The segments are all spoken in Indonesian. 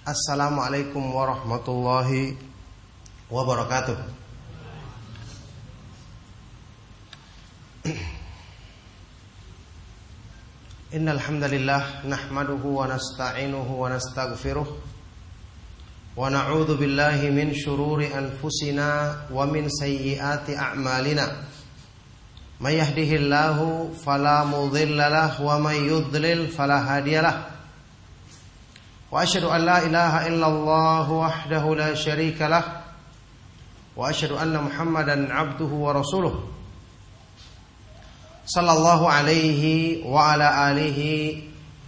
Assalamualaikum warahmatullahi wabarakatuh. Innal hamdalillah nahmaduhu wa nasta'inuhu wa nastaghfiruh wa na'udzu billahi min shururi anfusina wa min sayyiati a'malina. May yahdihillahu fala mudilla wa may yudlil fala hadiyalah. وأشهد أن لا إله إلا الله وحده لا شريك له وأشهد أن محمدا عبده ورسوله. صلى الله عليه وعلى آله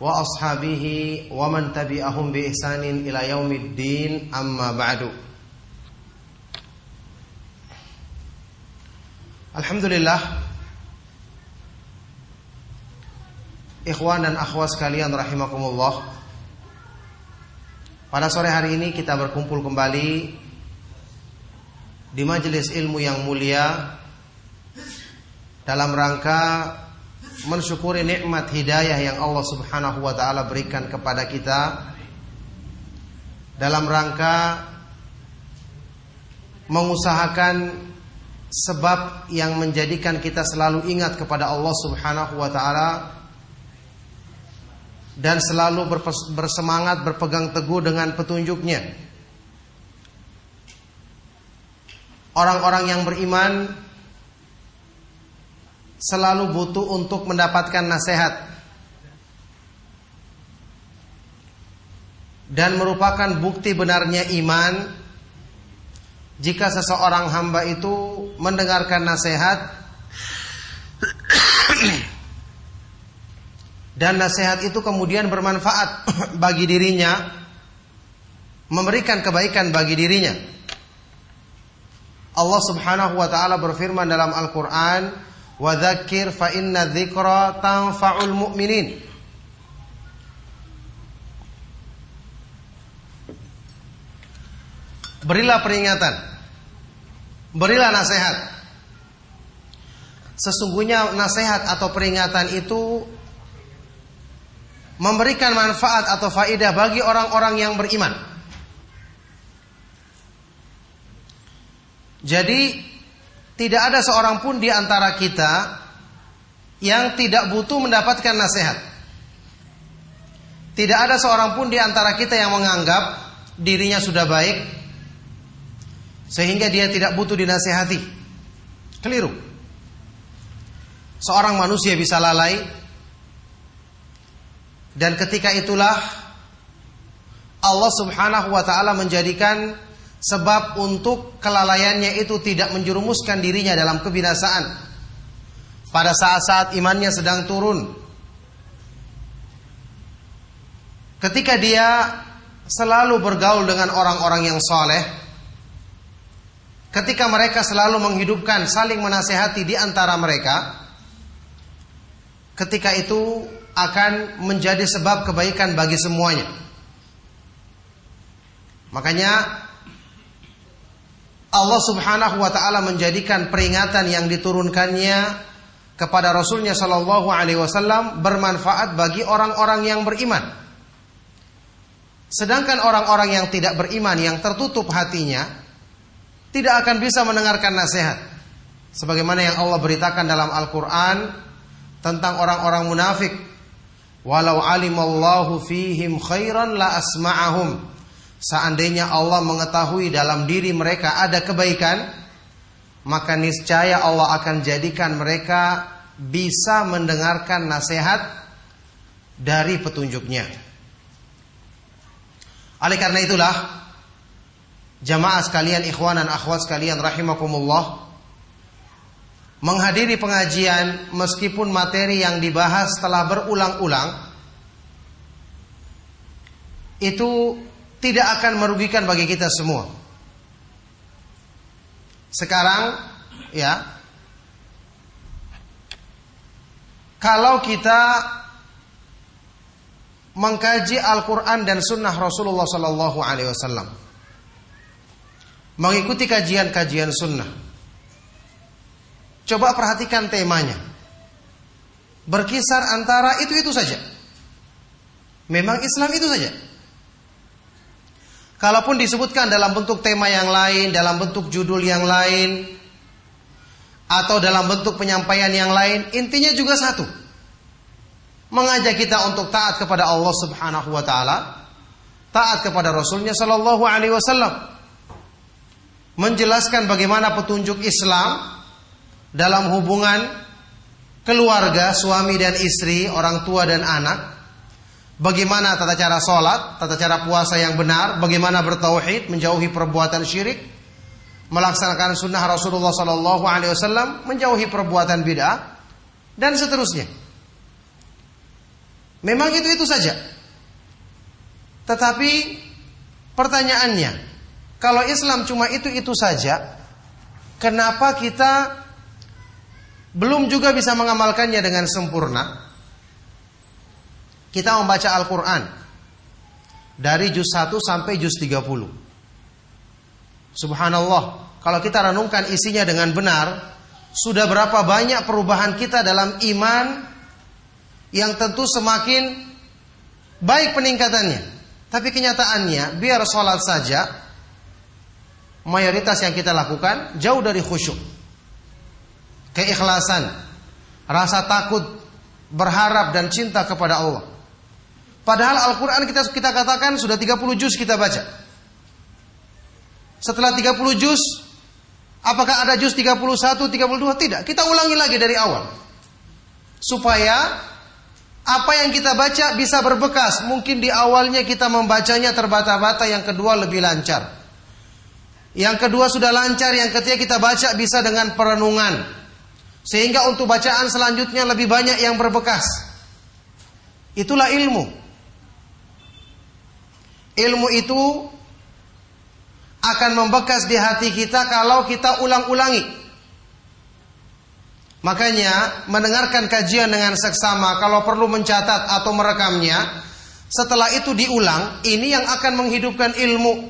وأصحابه ومن تبعهم بإحسان إلى يوم الدين أما بعد. Alhamdulillah Ikhwan dan akhwat sekalian rahimakumullah pada sore hari ini kita berkumpul kembali di majelis ilmu yang mulia dalam rangka mensyukuri nikmat hidayah yang Allah Subhanahu wa taala berikan kepada kita dalam rangka mengusahakan sebab yang menjadikan kita selalu ingat kepada Allah Subhanahu wa taala dan selalu bersemangat berpegang teguh dengan petunjuknya. Orang-orang yang beriman selalu butuh untuk mendapatkan nasihat dan merupakan bukti benarnya iman jika seseorang hamba itu mendengarkan nasihat dan nasihat itu kemudian bermanfaat bagi dirinya, memberikan kebaikan bagi dirinya. Allah Subhanahu wa taala berfirman dalam Al-Qur'an, "Wa dzakir fa inna dzikra tanfa'ul mu'minin." Berilah peringatan. Berilah nasihat. Sesungguhnya nasihat atau peringatan itu memberikan manfaat atau faidah bagi orang-orang yang beriman. Jadi tidak ada seorang pun di antara kita yang tidak butuh mendapatkan nasihat. Tidak ada seorang pun di antara kita yang menganggap dirinya sudah baik sehingga dia tidak butuh dinasehati. Keliru. Seorang manusia bisa lalai, dan ketika itulah Allah Subhanahu wa taala menjadikan sebab untuk kelalaiannya itu tidak menjerumuskan dirinya dalam kebinasaan. Pada saat-saat imannya sedang turun. Ketika dia selalu bergaul dengan orang-orang yang soleh, ketika mereka selalu menghidupkan saling menasehati di antara mereka, ketika itu akan menjadi sebab kebaikan bagi semuanya. Makanya Allah Subhanahu wa taala menjadikan peringatan yang diturunkannya kepada Rasulnya Shallallahu Alaihi Wasallam bermanfaat bagi orang-orang yang beriman. Sedangkan orang-orang yang tidak beriman, yang tertutup hatinya, tidak akan bisa mendengarkan nasihat. Sebagaimana yang Allah beritakan dalam Al-Quran tentang orang-orang munafik Walau alimallahu fihim khairan la asma'ahum. Seandainya Allah mengetahui dalam diri mereka ada kebaikan, maka niscaya Allah akan jadikan mereka bisa mendengarkan nasihat dari petunjuknya. Oleh karena itulah, jamaah sekalian, ikhwan dan akhwat sekalian rahimakumullah, menghadiri pengajian meskipun materi yang dibahas telah berulang-ulang itu tidak akan merugikan bagi kita semua. Sekarang ya kalau kita mengkaji Al-Quran dan Sunnah Rasulullah Wasallam, mengikuti kajian-kajian Sunnah, Coba perhatikan temanya. Berkisar antara itu-itu saja. Memang Islam itu saja. Kalaupun disebutkan dalam bentuk tema yang lain, dalam bentuk judul yang lain, atau dalam bentuk penyampaian yang lain, intinya juga satu. Mengajak kita untuk taat kepada Allah Subhanahu wa taala, taat kepada Rasulnya Shallallahu alaihi wasallam. Menjelaskan bagaimana petunjuk Islam dalam hubungan keluarga, suami dan istri, orang tua dan anak, bagaimana tata cara sholat, tata cara puasa yang benar, bagaimana bertauhid, menjauhi perbuatan syirik, melaksanakan sunnah Rasulullah Wasallam, menjauhi perbuatan bid'ah, dan seterusnya. Memang itu itu saja. Tetapi pertanyaannya, kalau Islam cuma itu itu saja, kenapa kita belum juga bisa mengamalkannya dengan sempurna? kita membaca Al-Quran dari juz 1 sampai juz 30. Subhanallah, kalau kita renungkan isinya dengan benar, sudah berapa banyak perubahan kita dalam iman yang tentu semakin baik peningkatannya. Tapi kenyataannya, biar sholat saja, mayoritas yang kita lakukan jauh dari khusyuk. Keikhlasan, rasa takut, berharap dan cinta kepada Allah. Padahal Al-Quran kita, kita katakan sudah 30 juz kita baca. Setelah 30 juz, apakah ada juz 31, 32? Tidak. Kita ulangi lagi dari awal. Supaya apa yang kita baca bisa berbekas. Mungkin di awalnya kita membacanya terbata-bata, yang kedua lebih lancar. Yang kedua sudah lancar, yang ketiga kita baca bisa dengan perenungan. Sehingga untuk bacaan selanjutnya lebih banyak yang berbekas. Itulah ilmu. Ilmu itu akan membekas di hati kita kalau kita ulang-ulangi. Makanya mendengarkan kajian dengan seksama kalau perlu mencatat atau merekamnya, setelah itu diulang, ini yang akan menghidupkan ilmu.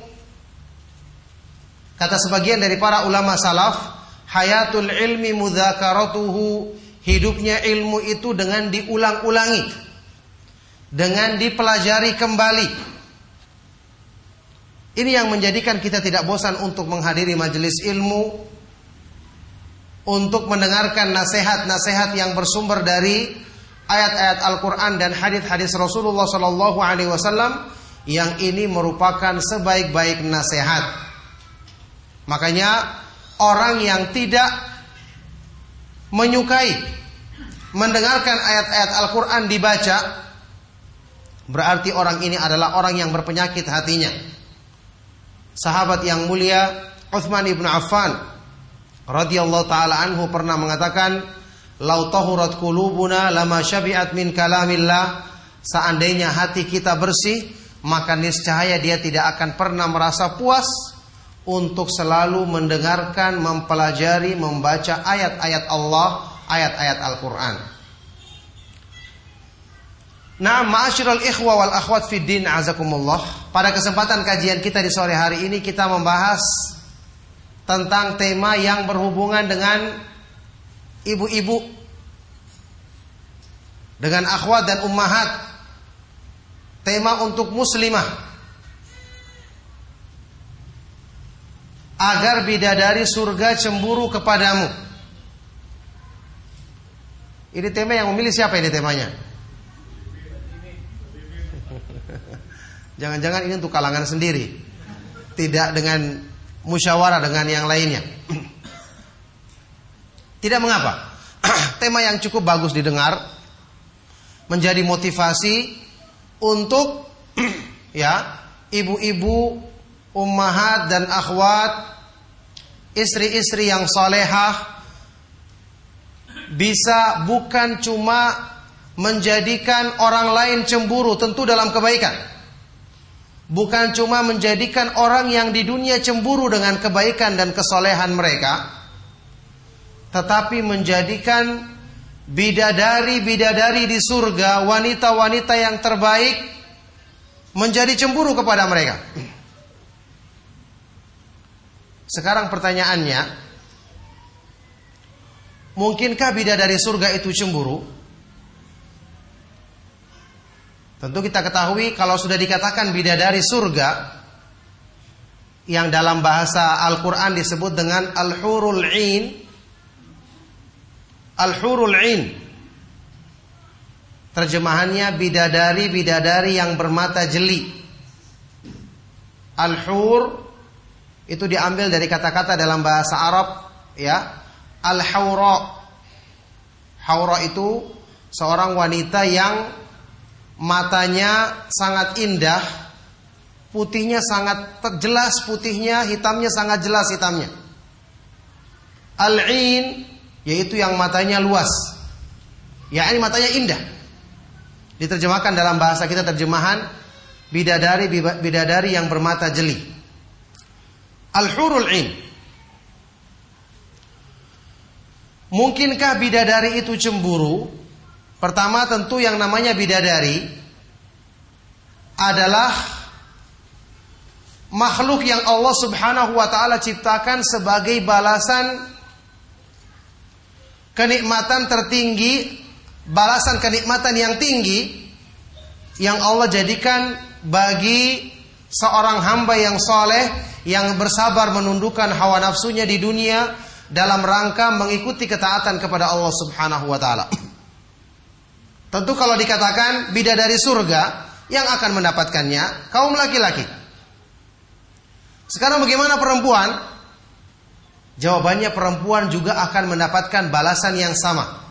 Kata sebagian dari para ulama salaf, hayatul ilmi mudzakaratuhu, hidupnya ilmu itu dengan diulang-ulangi. Dengan dipelajari kembali ini yang menjadikan kita tidak bosan untuk menghadiri majelis ilmu, untuk mendengarkan nasihat-nasihat yang bersumber dari ayat-ayat Al-Quran dan hadis-hadis Rasulullah Sallallahu Alaihi Wasallam yang ini merupakan sebaik-baik nasihat. Makanya orang yang tidak menyukai mendengarkan ayat-ayat Al-Quran dibaca, berarti orang ini adalah orang yang berpenyakit hatinya. Sahabat yang mulia Uthman ibn Affan radhiyallahu taala anhu pernah mengatakan lau tahurat qulubuna lama syabi'at min kalamillah seandainya hati kita bersih maka niscaya dia tidak akan pernah merasa puas untuk selalu mendengarkan, mempelajari, membaca ayat-ayat Allah, ayat-ayat Al-Qur'an. Nah, ma'asyiral ikhwa wal akhwat fid din azakumullah. Pada kesempatan kajian kita di sore hari ini kita membahas tentang tema yang berhubungan dengan ibu-ibu dengan akhwat dan ummahat. Tema untuk muslimah. Agar bidadari surga cemburu kepadamu. Ini tema yang memilih siapa ini temanya? Jangan-jangan ini untuk kalangan sendiri. Tidak dengan musyawarah dengan yang lainnya. Tidak mengapa. Tema yang cukup bagus didengar menjadi motivasi untuk ya ibu-ibu, ummahat dan akhwat, istri-istri yang solehah bisa bukan cuma menjadikan orang lain cemburu tentu dalam kebaikan bukan cuma menjadikan orang yang di dunia cemburu dengan kebaikan dan kesolehan mereka, tetapi menjadikan bidadari-bidadari di surga, wanita-wanita yang terbaik menjadi cemburu kepada mereka. Sekarang pertanyaannya, mungkinkah bidadari surga itu cemburu? Tentu kita ketahui kalau sudah dikatakan bidadari surga, yang dalam bahasa Al-Qur'an disebut dengan al-hurul 'ain. Al-hurul 'ain. Terjemahannya bidadari-bidadari yang bermata jeli. Al-hur itu diambil dari kata-kata dalam bahasa Arab ya. Al-haura. Haura itu seorang wanita yang matanya sangat indah, putihnya sangat jelas putihnya, hitamnya sangat jelas hitamnya. Al-in yaitu yang matanya luas. Ya, ini matanya indah. Diterjemahkan dalam bahasa kita terjemahan bidadari bidadari yang bermata jeli. Al-hurul in. Mungkinkah bidadari itu cemburu? Pertama tentu yang namanya bidadari adalah makhluk yang Allah Subhanahu wa taala ciptakan sebagai balasan kenikmatan tertinggi, balasan kenikmatan yang tinggi yang Allah jadikan bagi seorang hamba yang soleh yang bersabar menundukkan hawa nafsunya di dunia dalam rangka mengikuti ketaatan kepada Allah Subhanahu wa taala. Tentu kalau dikatakan bidadari surga yang akan mendapatkannya kaum laki-laki. Sekarang bagaimana perempuan? Jawabannya perempuan juga akan mendapatkan balasan yang sama.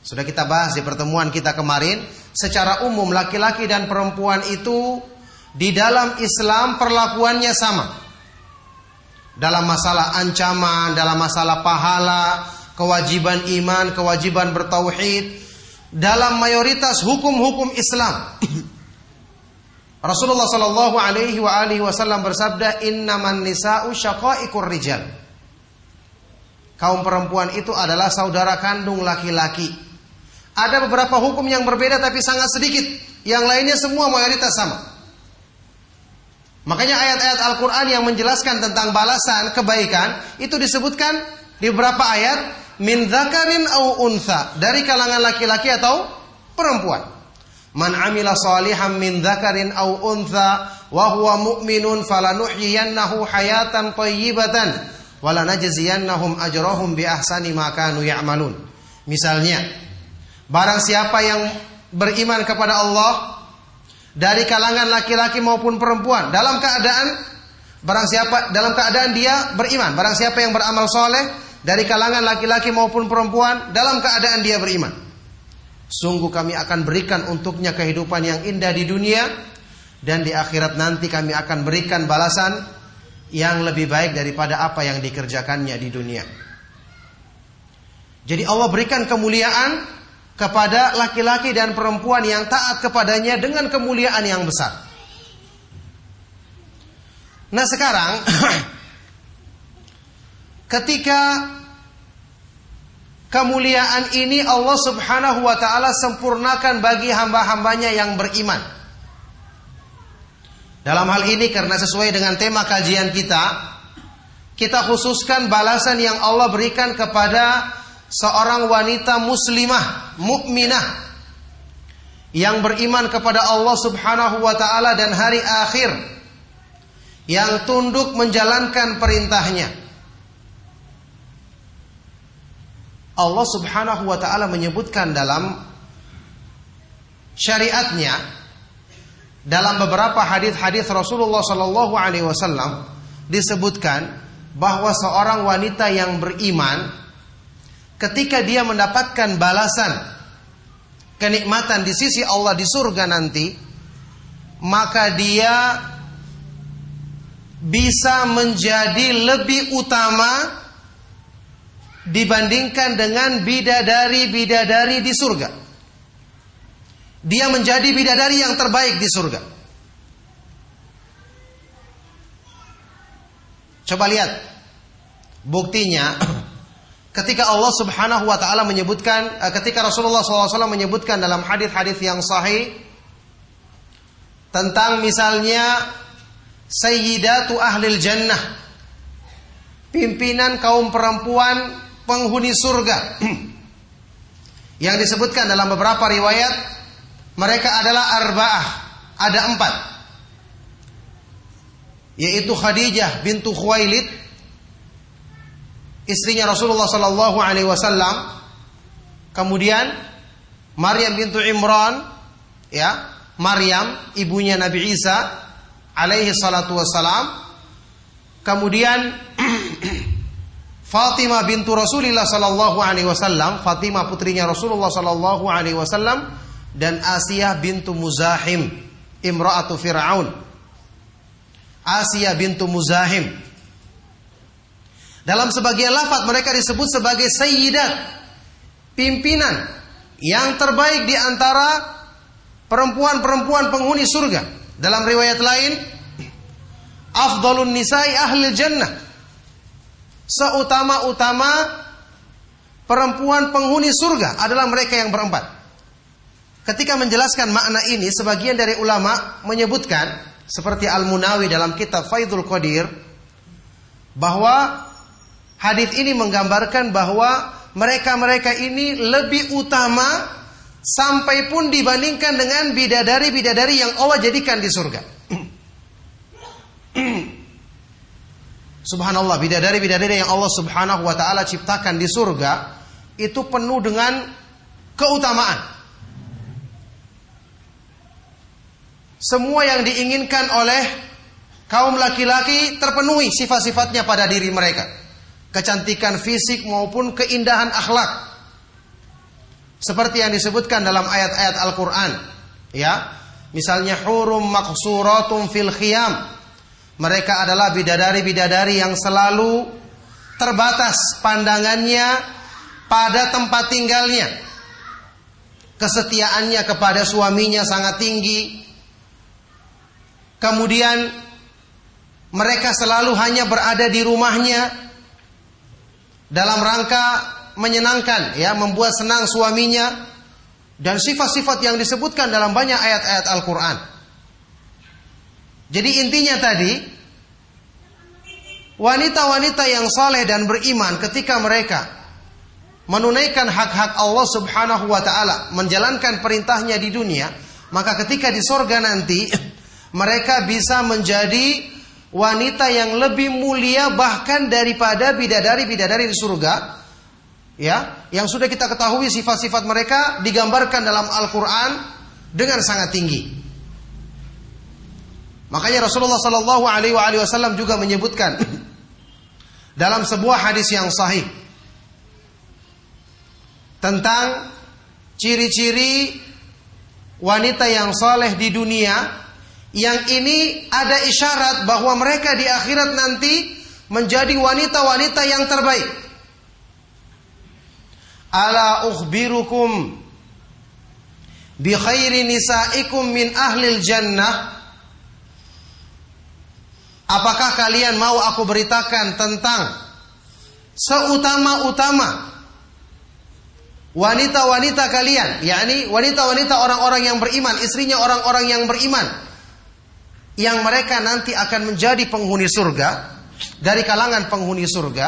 Sudah kita bahas di pertemuan kita kemarin, secara umum laki-laki dan perempuan itu di dalam Islam perlakuannya sama dalam masalah ancaman, dalam masalah pahala, kewajiban iman, kewajiban bertauhid, dalam mayoritas hukum-hukum Islam. Rasulullah Shallallahu Alaihi wa alihi Wasallam bersabda, Innaman nisa'u syaqaiqur rijal. Kaum perempuan itu adalah saudara kandung laki-laki. Ada beberapa hukum yang berbeda tapi sangat sedikit. Yang lainnya semua mayoritas sama. Makanya ayat-ayat Al-Quran yang menjelaskan tentang balasan kebaikan itu disebutkan di beberapa ayat min zakarin au untha dari kalangan laki-laki atau perempuan. Man amila salihan min zakarin au untha wa huwa mu'minun falanuhyiyannahu hayatan thayyibatan wa lanajziyannahum ajrahum bi ahsani ma kanu ya'malun. Misalnya, barang siapa yang beriman kepada Allah dari kalangan laki-laki maupun perempuan. Dalam keadaan barang siapa dalam keadaan dia beriman. Barang siapa yang beramal soleh dari kalangan laki-laki maupun perempuan dalam keadaan dia beriman. Sungguh kami akan berikan untuknya kehidupan yang indah di dunia dan di akhirat nanti kami akan berikan balasan yang lebih baik daripada apa yang dikerjakannya di dunia. Jadi Allah berikan kemuliaan kepada laki-laki dan perempuan yang taat kepadanya dengan kemuliaan yang besar. Nah sekarang ketika kemuliaan ini Allah Subhanahu wa taala sempurnakan bagi hamba-hambanya yang beriman. Dalam hal ini karena sesuai dengan tema kajian kita, kita khususkan balasan yang Allah berikan kepada seorang wanita muslimah, mukminah yang beriman kepada Allah Subhanahu wa taala dan hari akhir yang tunduk menjalankan perintahnya. Allah Subhanahu wa taala menyebutkan dalam syariatnya dalam beberapa hadis-hadis Rasulullah sallallahu alaihi wasallam disebutkan bahwa seorang wanita yang beriman ketika dia mendapatkan balasan kenikmatan di sisi Allah di surga nanti, maka dia bisa menjadi lebih utama dibandingkan dengan bidadari-bidadari di surga. Dia menjadi bidadari yang terbaik di surga. Coba lihat buktinya Ketika Allah Subhanahu wa taala menyebutkan eh, ketika Rasulullah SAW menyebutkan dalam hadis-hadis yang sahih tentang misalnya sayyidatu ahlil jannah pimpinan kaum perempuan penghuni surga. Yang disebutkan dalam beberapa riwayat mereka adalah arba'ah ada empat. Yaitu Khadijah bintu Khuwailid istrinya Rasulullah sallallahu alaihi wasallam kemudian Maryam bintu Imran ya Maryam ibunya Nabi Isa alaihi salatu wassalam kemudian Fatimah bintu Rasulullah sallallahu alaihi wasallam Fatimah putrinya Rasulullah sallallahu alaihi wasallam dan Asia bintu Muzahim imraatu Firaun. Asia bintu Muzahim dalam sebagian lafaz mereka disebut sebagai sayyidat, pimpinan yang terbaik di antara perempuan-perempuan penghuni surga. Dalam riwayat lain, afdalun nisa'i ahli jannah. Seutama-utama perempuan penghuni surga adalah mereka yang berempat. Ketika menjelaskan makna ini, sebagian dari ulama menyebutkan seperti Al-Munawi dalam kitab Faidul Qadir bahwa Hadis ini menggambarkan bahwa mereka-mereka ini lebih utama sampai pun dibandingkan dengan bidadari-bidadari yang Allah jadikan di surga. Subhanallah, bidadari-bidadari yang Allah Subhanahu wa taala ciptakan di surga itu penuh dengan keutamaan. Semua yang diinginkan oleh kaum laki-laki terpenuhi sifat-sifatnya pada diri mereka kecantikan fisik maupun keindahan akhlak. Seperti yang disebutkan dalam ayat-ayat Al-Qur'an, ya. Misalnya hurum maksuratun fil khiyam. Mereka adalah bidadari-bidadari yang selalu terbatas pandangannya pada tempat tinggalnya. Kesetiaannya kepada suaminya sangat tinggi. Kemudian mereka selalu hanya berada di rumahnya dalam rangka menyenangkan ya membuat senang suaminya dan sifat-sifat yang disebutkan dalam banyak ayat-ayat Al-Qur'an. Jadi intinya tadi wanita-wanita yang saleh dan beriman ketika mereka menunaikan hak-hak Allah Subhanahu wa taala, menjalankan perintahnya di dunia, maka ketika di sorga nanti mereka bisa menjadi wanita yang lebih mulia bahkan daripada bidadari-bidadari di surga ya yang sudah kita ketahui sifat-sifat mereka digambarkan dalam Al-Qur'an dengan sangat tinggi. Makanya Rasulullah Shallallahu alaihi wasallam juga menyebutkan dalam sebuah hadis yang sahih tentang ciri-ciri wanita yang soleh di dunia yang ini ada isyarat bahwa mereka di akhirat nanti menjadi wanita-wanita yang terbaik. Ala ukhbirukum bi khairi nisaikum min ahlil jannah. Apakah kalian mau aku beritakan tentang seutama-utama wanita-wanita kalian, yakni wanita-wanita orang-orang yang beriman, istrinya orang-orang yang beriman yang mereka nanti akan menjadi penghuni surga dari kalangan penghuni surga.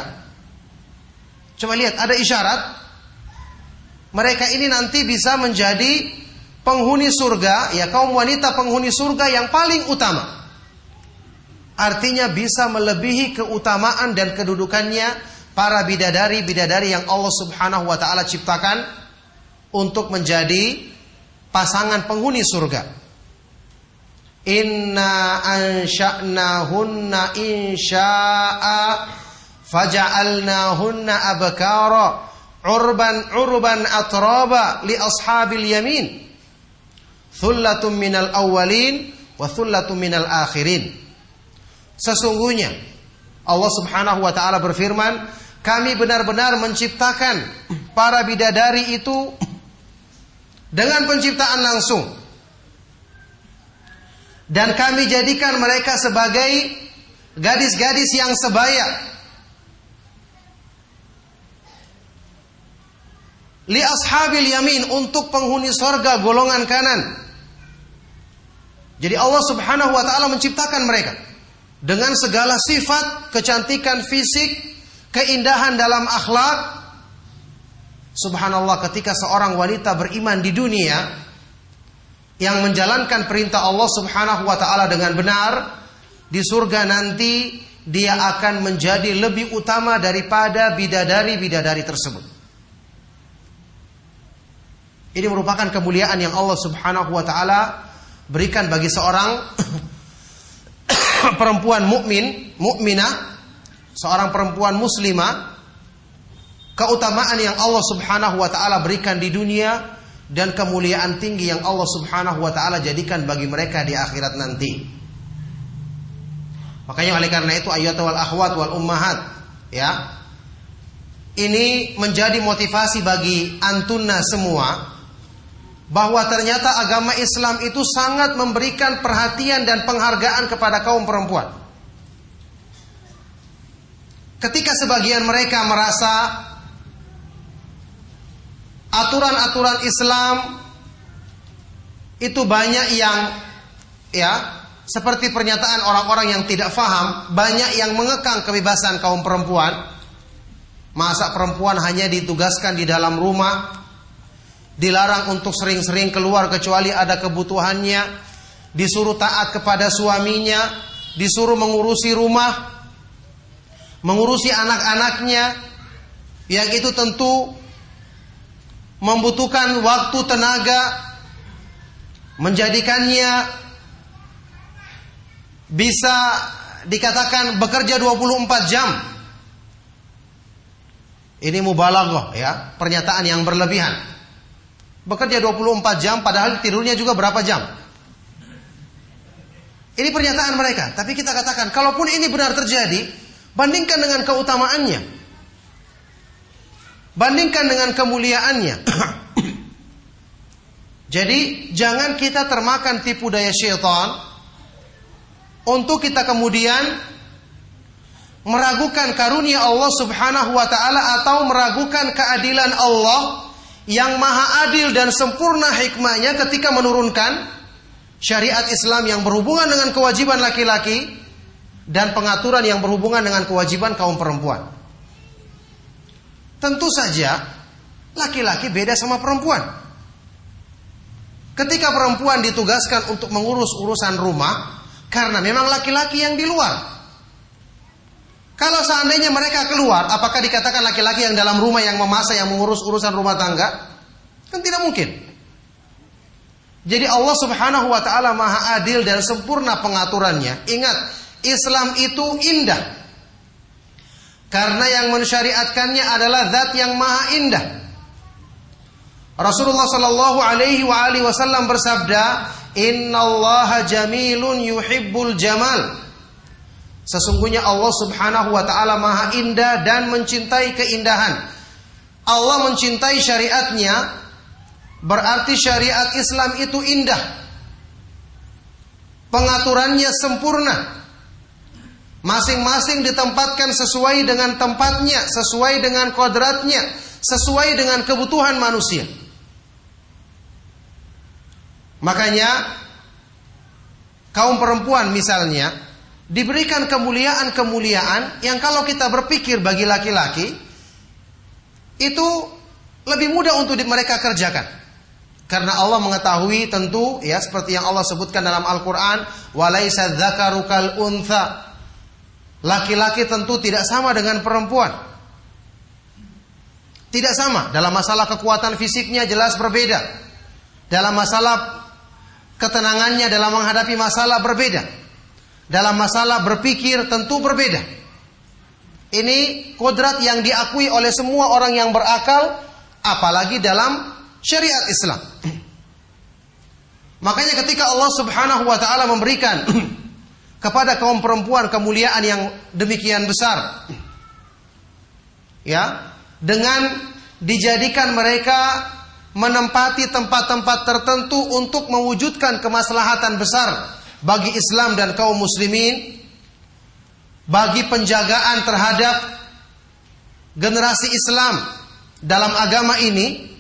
Coba lihat ada isyarat mereka ini nanti bisa menjadi penghuni surga ya kaum wanita penghuni surga yang paling utama. Artinya bisa melebihi keutamaan dan kedudukannya para bidadari-bidadari yang Allah Subhanahu wa taala ciptakan untuk menjadi pasangan penghuni surga. Inna ansha'nahunna insya'a faja'alnahunna abkara urban urban atraba li ashabil yamin. Thullatun minal awwalin wa thullatun minal akhirin. Sesungguhnya Allah Subhanahu wa taala berfirman kami benar-benar menciptakan para bidadari itu dengan penciptaan langsung dan kami jadikan mereka sebagai gadis-gadis yang sebaya. Li ashabil yamin untuk penghuni sorga golongan kanan. Jadi Allah subhanahu wa ta'ala menciptakan mereka. Dengan segala sifat, kecantikan fisik, keindahan dalam akhlak. Subhanallah ketika seorang wanita beriman di dunia yang menjalankan perintah Allah Subhanahu wa taala dengan benar, di surga nanti dia akan menjadi lebih utama daripada bidadari-bidadari tersebut. Ini merupakan kemuliaan yang Allah Subhanahu wa taala berikan bagi seorang perempuan mukmin, mukminah, seorang perempuan muslimah keutamaan yang Allah Subhanahu wa taala berikan di dunia dan kemuliaan tinggi yang Allah Subhanahu wa taala jadikan bagi mereka di akhirat nanti. Makanya oleh karena itu ayat wal akhwat wal ummahat ya. Ini menjadi motivasi bagi antunna semua bahwa ternyata agama Islam itu sangat memberikan perhatian dan penghargaan kepada kaum perempuan. Ketika sebagian mereka merasa aturan-aturan Islam itu banyak yang ya seperti pernyataan orang-orang yang tidak faham, banyak yang mengekang kebebasan kaum perempuan. Masa perempuan hanya ditugaskan di dalam rumah, dilarang untuk sering-sering keluar kecuali ada kebutuhannya, disuruh taat kepada suaminya, disuruh mengurusi rumah, mengurusi anak-anaknya, yang itu tentu membutuhkan waktu tenaga menjadikannya bisa dikatakan bekerja 24 jam. Ini mubalaghah ya, pernyataan yang berlebihan. Bekerja 24 jam padahal tidurnya juga berapa jam? Ini pernyataan mereka, tapi kita katakan kalaupun ini benar terjadi, bandingkan dengan keutamaannya. Bandingkan dengan kemuliaannya. Jadi jangan kita termakan tipu daya syaitan untuk kita kemudian meragukan karunia Allah Subhanahu wa taala atau meragukan keadilan Allah yang maha adil dan sempurna hikmahnya ketika menurunkan syariat Islam yang berhubungan dengan kewajiban laki-laki dan pengaturan yang berhubungan dengan kewajiban kaum perempuan. Tentu saja laki-laki beda sama perempuan. Ketika perempuan ditugaskan untuk mengurus urusan rumah, karena memang laki-laki yang di luar. Kalau seandainya mereka keluar, apakah dikatakan laki-laki yang dalam rumah yang memasak, yang mengurus urusan rumah tangga? Kan tidak mungkin. Jadi Allah Subhanahu wa taala Maha adil dan sempurna pengaturannya. Ingat, Islam itu indah. Karena yang mensyariatkannya adalah zat yang maha indah. Rasulullah Shallallahu Alaihi Wasallam bersabda, Inna Allah jamilun yuhibbul jamal. Sesungguhnya Allah Subhanahu Wa Taala maha indah dan mencintai keindahan. Allah mencintai syariatnya, berarti syariat Islam itu indah. Pengaturannya sempurna. Masing-masing ditempatkan sesuai dengan tempatnya, sesuai dengan kodratnya, sesuai dengan kebutuhan manusia. Makanya kaum perempuan misalnya diberikan kemuliaan-kemuliaan yang kalau kita berpikir bagi laki-laki itu lebih mudah untuk mereka kerjakan. Karena Allah mengetahui tentu ya seperti yang Allah sebutkan dalam Al-Qur'an, "Walaisa dzakaru kal untha." Laki-laki tentu tidak sama dengan perempuan. Tidak sama. Dalam masalah kekuatan fisiknya jelas berbeda. Dalam masalah ketenangannya dalam menghadapi masalah berbeda. Dalam masalah berpikir tentu berbeda. Ini kodrat yang diakui oleh semua orang yang berakal, apalagi dalam syariat Islam. Makanya ketika Allah Subhanahu wa taala memberikan kepada kaum perempuan kemuliaan yang demikian besar. Ya, dengan dijadikan mereka menempati tempat-tempat tertentu untuk mewujudkan kemaslahatan besar bagi Islam dan kaum muslimin, bagi penjagaan terhadap generasi Islam dalam agama ini,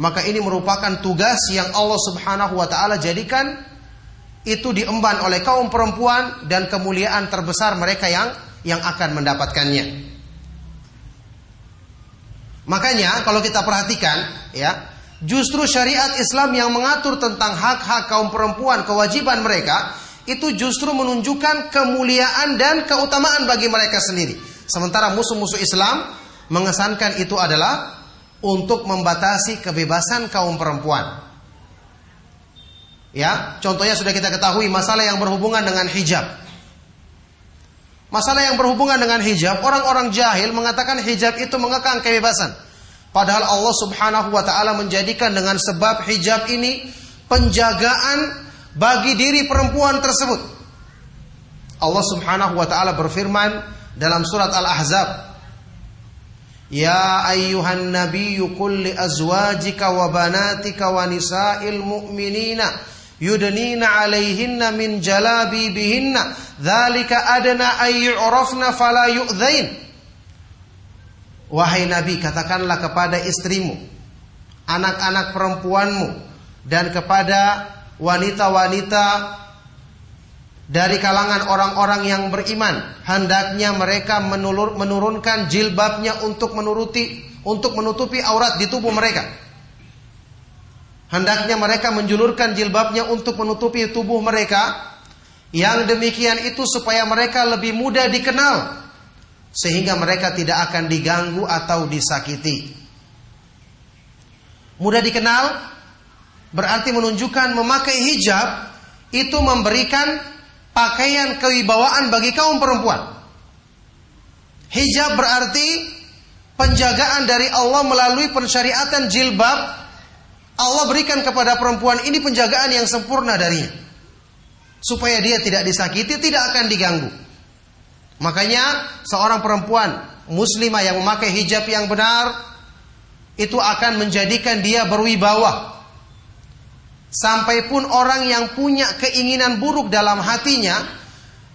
maka ini merupakan tugas yang Allah Subhanahu wa taala jadikan itu diemban oleh kaum perempuan dan kemuliaan terbesar mereka yang yang akan mendapatkannya. Makanya kalau kita perhatikan ya, justru syariat Islam yang mengatur tentang hak-hak kaum perempuan, kewajiban mereka itu justru menunjukkan kemuliaan dan keutamaan bagi mereka sendiri. Sementara musuh-musuh Islam mengesankan itu adalah untuk membatasi kebebasan kaum perempuan. Ya, contohnya sudah kita ketahui masalah yang berhubungan dengan hijab. Masalah yang berhubungan dengan hijab, orang-orang jahil mengatakan hijab itu mengekang kebebasan. Padahal Allah Subhanahu wa taala menjadikan dengan sebab hijab ini penjagaan bagi diri perempuan tersebut. Allah Subhanahu wa taala berfirman dalam surat Al-Ahzab, "Ya ayyuhan nabiyyu qul li azwajika wa banatika wa nisa'il yudnina 'alaihinna min jalabibihinna dzalika adna ay yu'rafna fala yu'dzain." Wahai Nabi, katakanlah kepada istrimu, anak-anak perempuanmu, dan kepada wanita-wanita dari kalangan orang-orang yang beriman, hendaknya mereka menurun, menurunkan jilbabnya untuk menuruti, untuk menutupi aurat di tubuh mereka. Hendaknya mereka menjulurkan jilbabnya untuk menutupi tubuh mereka. Yang demikian itu supaya mereka lebih mudah dikenal sehingga mereka tidak akan diganggu atau disakiti. Mudah dikenal berarti menunjukkan memakai hijab itu memberikan pakaian kewibawaan bagi kaum perempuan. Hijab berarti penjagaan dari Allah melalui pensyariatan jilbab. Allah berikan kepada perempuan ini penjagaan yang sempurna darinya. Supaya dia tidak disakiti, tidak akan diganggu. Makanya seorang perempuan muslimah yang memakai hijab yang benar itu akan menjadikan dia berwibawa. Sampai pun orang yang punya keinginan buruk dalam hatinya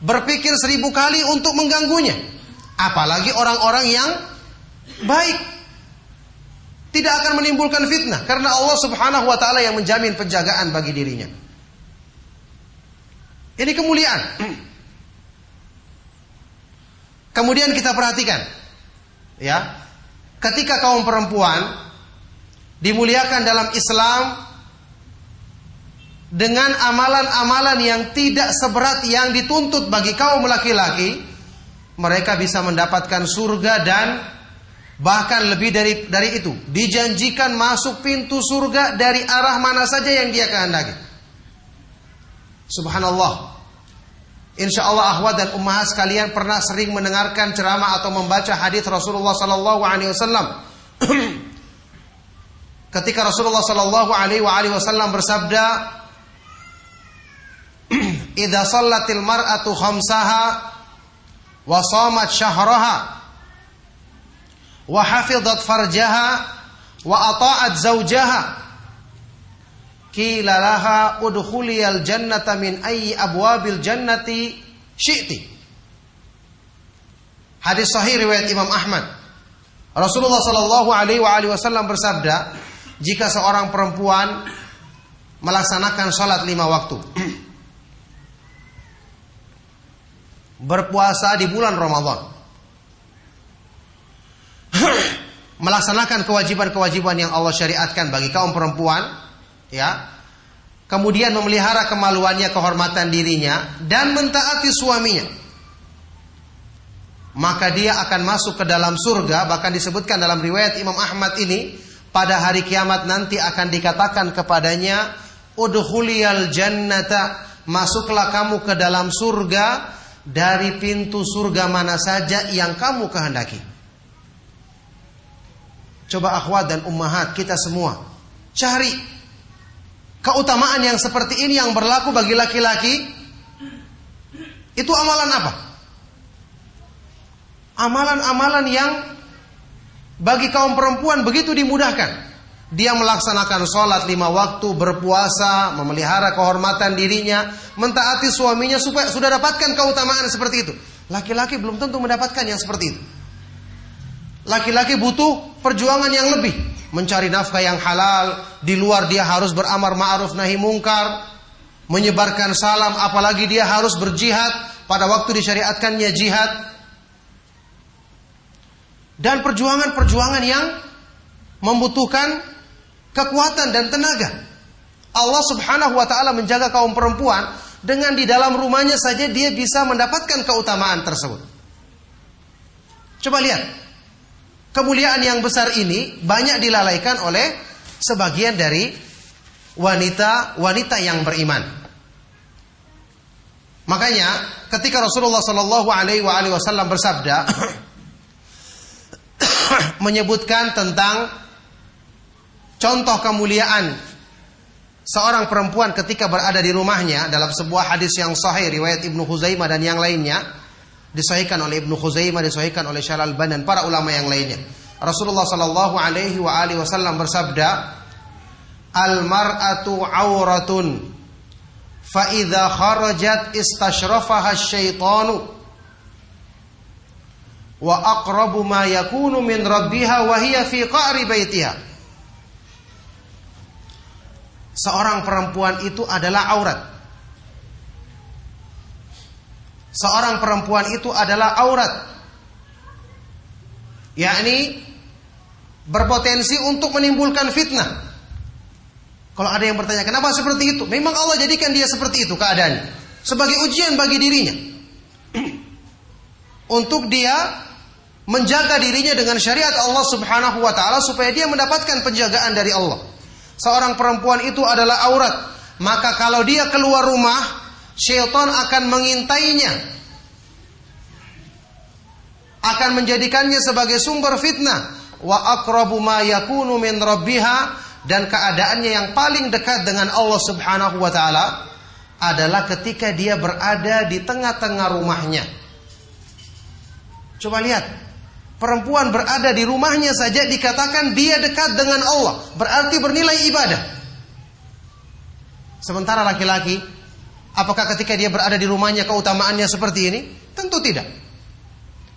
berpikir seribu kali untuk mengganggunya. Apalagi orang-orang yang baik. Tidak akan menimbulkan fitnah karena Allah Subhanahu wa taala yang menjamin penjagaan bagi dirinya. Ini kemuliaan. Kemudian kita perhatikan, ya, ketika kaum perempuan dimuliakan dalam Islam dengan amalan-amalan yang tidak seberat yang dituntut bagi kaum laki-laki, mereka bisa mendapatkan surga dan bahkan lebih dari dari itu, dijanjikan masuk pintu surga dari arah mana saja yang dia kehendaki. Subhanallah. Insya Allah ahwat dan ummahat sekalian pernah sering mendengarkan ceramah atau membaca hadis Rasulullah Sallallahu Alaihi Wasallam. Ketika Rasulullah Sallallahu Alaihi Wasallam bersabda, "Idza sallatil mar'atu khamsaha wa shamat syahraha wa hafizat farjaha wa ata'at zawjaha Qila laha udkhuliyal jannata min ayyi abwabil jannati syi'ti. Hadis sahih riwayat Imam Ahmad. Rasulullah sallallahu alaihi wasallam bersabda, jika seorang perempuan melaksanakan sholat lima waktu, berpuasa di bulan Ramadan, melaksanakan kewajiban-kewajiban yang Allah syariatkan bagi kaum perempuan, ya. Kemudian memelihara kemaluannya kehormatan dirinya dan mentaati suaminya. Maka dia akan masuk ke dalam surga bahkan disebutkan dalam riwayat Imam Ahmad ini pada hari kiamat nanti akan dikatakan kepadanya udhuliyal jannata masuklah kamu ke dalam surga dari pintu surga mana saja yang kamu kehendaki coba akhwat dan ummahat kita semua cari keutamaan yang seperti ini yang berlaku bagi laki-laki itu amalan apa? Amalan-amalan yang bagi kaum perempuan begitu dimudahkan. Dia melaksanakan sholat lima waktu, berpuasa, memelihara kehormatan dirinya, mentaati suaminya supaya sudah dapatkan keutamaan seperti itu. Laki-laki belum tentu mendapatkan yang seperti itu. Laki-laki butuh perjuangan yang lebih mencari nafkah yang halal, di luar dia harus beramar ma'ruf nahi mungkar, menyebarkan salam, apalagi dia harus berjihad pada waktu disyariatkannya jihad. Dan perjuangan-perjuangan yang membutuhkan kekuatan dan tenaga. Allah Subhanahu wa taala menjaga kaum perempuan dengan di dalam rumahnya saja dia bisa mendapatkan keutamaan tersebut. Coba lihat. Kemuliaan yang besar ini banyak dilalaikan oleh sebagian dari wanita-wanita yang beriman. Makanya ketika Rasulullah Shallallahu Alaihi Wasallam bersabda menyebutkan tentang contoh kemuliaan seorang perempuan ketika berada di rumahnya dalam sebuah hadis yang sahih riwayat Ibnu Huzaimah dan yang lainnya disahihkan oleh Ibnu Khuzaimah, disahihkan oleh Syalal Ban dan para ulama yang lainnya. Rasulullah sallallahu alaihi wa alihi wasallam bersabda, "Al mar'atu auratun fa idza kharajat istashrafaha syaitanu wa aqrabu ma yakunu min rabbiha wa hiya fi qa'ri baitiha." Seorang perempuan itu adalah aurat seorang perempuan itu adalah aurat. Yakni berpotensi untuk menimbulkan fitnah. Kalau ada yang bertanya, kenapa seperti itu? Memang Allah jadikan dia seperti itu keadaannya. Sebagai ujian bagi dirinya. untuk dia menjaga dirinya dengan syariat Allah subhanahu wa ta'ala supaya dia mendapatkan penjagaan dari Allah. Seorang perempuan itu adalah aurat. Maka kalau dia keluar rumah, syaitan akan mengintainya. Akan menjadikannya sebagai sumber fitnah. Wa aqrabu ma yakunu min rabbiha. Dan keadaannya yang paling dekat dengan Allah Subhanahu wa taala adalah ketika dia berada di tengah-tengah rumahnya. Coba lihat, perempuan berada di rumahnya saja dikatakan dia dekat dengan Allah, berarti bernilai ibadah. Sementara laki-laki Apakah ketika dia berada di rumahnya keutamaannya seperti ini? Tentu tidak.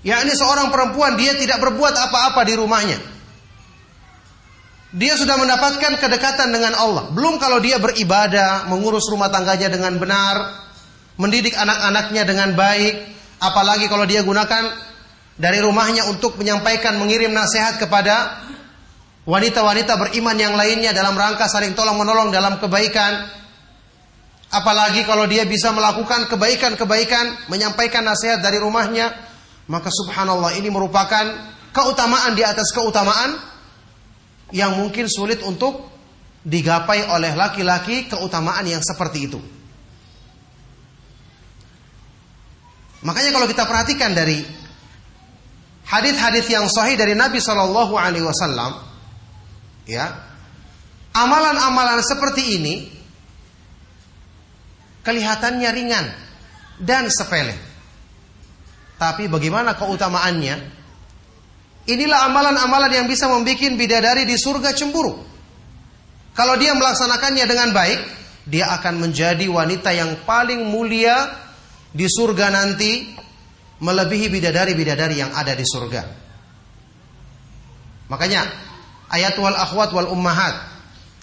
Ya ini seorang perempuan dia tidak berbuat apa-apa di rumahnya. Dia sudah mendapatkan kedekatan dengan Allah. Belum kalau dia beribadah, mengurus rumah tangganya dengan benar, mendidik anak-anaknya dengan baik, apalagi kalau dia gunakan dari rumahnya untuk menyampaikan mengirim nasihat kepada wanita-wanita beriman yang lainnya dalam rangka saling tolong menolong dalam kebaikan Apalagi kalau dia bisa melakukan kebaikan-kebaikan, menyampaikan nasihat dari rumahnya, maka subhanallah ini merupakan keutamaan di atas keutamaan yang mungkin sulit untuk digapai oleh laki-laki keutamaan yang seperti itu. Makanya kalau kita perhatikan dari hadis-hadis yang sahih dari Nabi Shallallahu Alaihi Wasallam, ya, amalan-amalan seperti ini kelihatannya ringan dan sepele. Tapi bagaimana keutamaannya? Inilah amalan-amalan yang bisa membuat bidadari di surga cemburu. Kalau dia melaksanakannya dengan baik, dia akan menjadi wanita yang paling mulia di surga nanti, melebihi bidadari-bidadari yang ada di surga. Makanya ayat wal akhwat wal ummahat,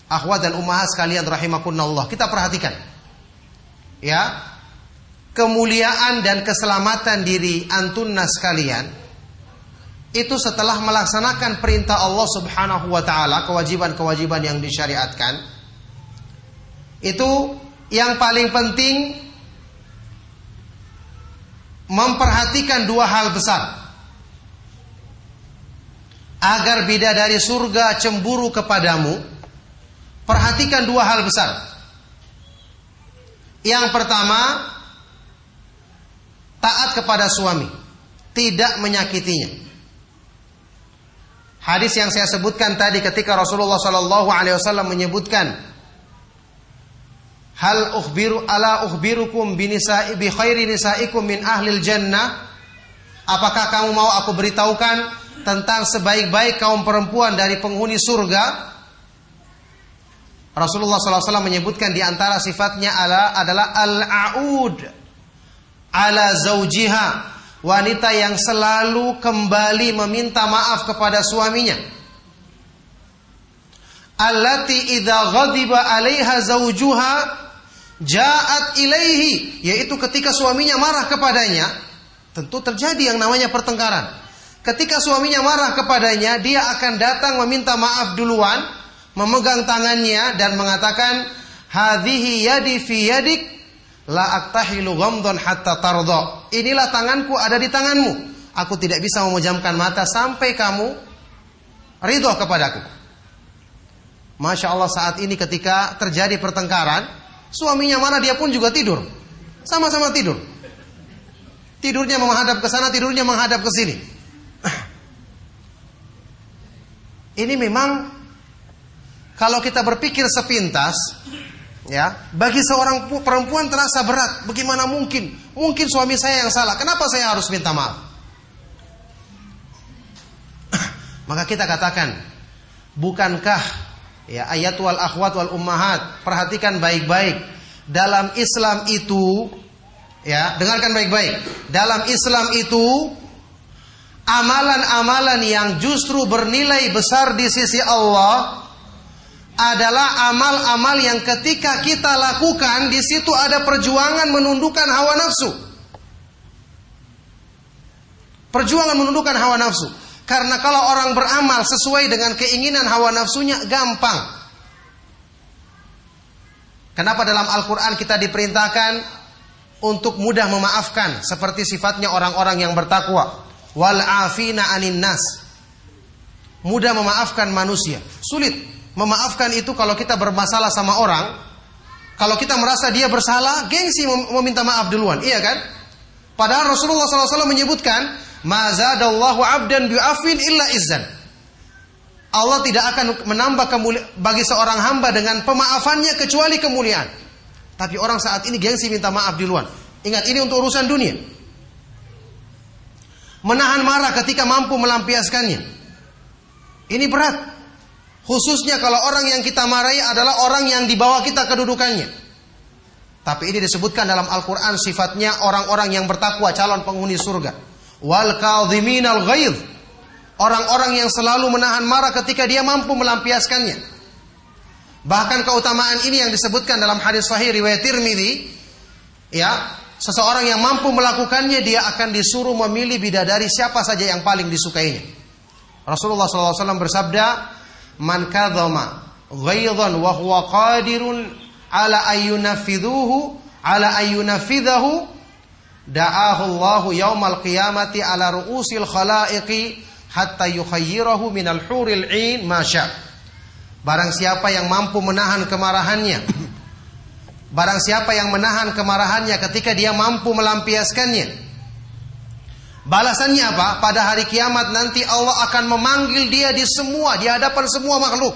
akhwat dan ummahat sekalian rahimakunallah, kita perhatikan ya kemuliaan dan keselamatan diri antunnas sekalian itu setelah melaksanakan perintah Allah Subhanahu wa taala, kewajiban-kewajiban yang disyariatkan. Itu yang paling penting memperhatikan dua hal besar. Agar bidadari surga cemburu kepadamu, perhatikan dua hal besar. Yang pertama, taat kepada suami, tidak menyakitinya. Hadis yang saya sebutkan tadi ketika Rasulullah Shallallahu Alaihi Wasallam menyebutkan Hal ukhbiru ala ukhbirukum binisa'i bi khairi nisaikum min ahlil jannah Apakah kamu mau aku beritahukan tentang sebaik-baik kaum perempuan dari penghuni surga? Rasulullah SAW menyebutkan di antara sifatnya adalah al-aud. Ala zaujiha wanita yang selalu kembali meminta maaf kepada suaminya. Allati idza ghadiba 'alaiha zaujuha ja'at ilaihi. Yaitu ketika suaminya marah kepadanya tentu terjadi yang namanya pertengkaran. Ketika suaminya marah kepadanya dia akan datang meminta maaf duluan memegang tangannya dan mengatakan hadhihi yadi fi yadik La aktahilu ghamdun hatta tardo. Inilah tanganku ada di tanganmu. Aku tidak bisa memejamkan mata sampai kamu ridho kepadaku. Masya Allah saat ini ketika terjadi pertengkaran, suaminya mana dia pun juga tidur. Sama-sama tidur. Tidurnya menghadap ke sana, tidurnya menghadap ke sini. Ini memang kalau kita berpikir sepintas, Ya, bagi seorang perempuan terasa berat. Bagaimana mungkin? Mungkin suami saya yang salah. Kenapa saya harus minta maaf? Maka kita katakan, bukankah ya ayat wal akhwat wal ummahat, perhatikan baik-baik. Dalam Islam itu ya, dengarkan baik-baik. Dalam Islam itu amalan-amalan yang justru bernilai besar di sisi Allah adalah amal-amal yang ketika kita lakukan di situ ada perjuangan menundukkan hawa nafsu. Perjuangan menundukkan hawa nafsu. Karena kalau orang beramal sesuai dengan keinginan hawa nafsunya gampang. Kenapa dalam Al-Quran kita diperintahkan untuk mudah memaafkan seperti sifatnya orang-orang yang bertakwa. Wal afina anin nas. Mudah memaafkan manusia. Sulit Memaafkan itu kalau kita bermasalah sama orang, kalau kita merasa dia bersalah, gengsi meminta maaf duluan, iya kan? Padahal Rasulullah SAW menyebutkan, Mazadallahu abdan bi'afin illa izzan. Allah tidak akan menambah bagi seorang hamba dengan pemaafannya kecuali kemuliaan. Tapi orang saat ini gengsi minta maaf duluan. Ingat ini untuk urusan dunia. Menahan marah ketika mampu melampiaskannya. Ini berat. Khususnya kalau orang yang kita marahi adalah orang yang di bawah kita kedudukannya. Tapi ini disebutkan dalam Al-Quran sifatnya orang-orang yang bertakwa calon penghuni surga. Wal al. Orang-orang yang selalu menahan marah ketika dia mampu melampiaskannya. Bahkan keutamaan ini yang disebutkan dalam hadis sahih riwayat Tirmidzi, ya, seseorang yang mampu melakukannya dia akan disuruh memilih bidadari siapa saja yang paling disukainya. Rasulullah SAW bersabda, man kadhama ghaidhan wa huwa qadirun ala ayyunafidhuhu ala ayyunafidhahu da'ahu Allah yaumal qiyamati ala ru'usil khalaiqi hatta yukhayyirahu minal huril 'ain masya. Barang siapa yang mampu menahan kemarahannya Barang siapa yang menahan kemarahannya ketika dia mampu melampiaskannya Balasannya apa? Pada hari kiamat nanti Allah akan memanggil dia di semua, di hadapan semua makhluk.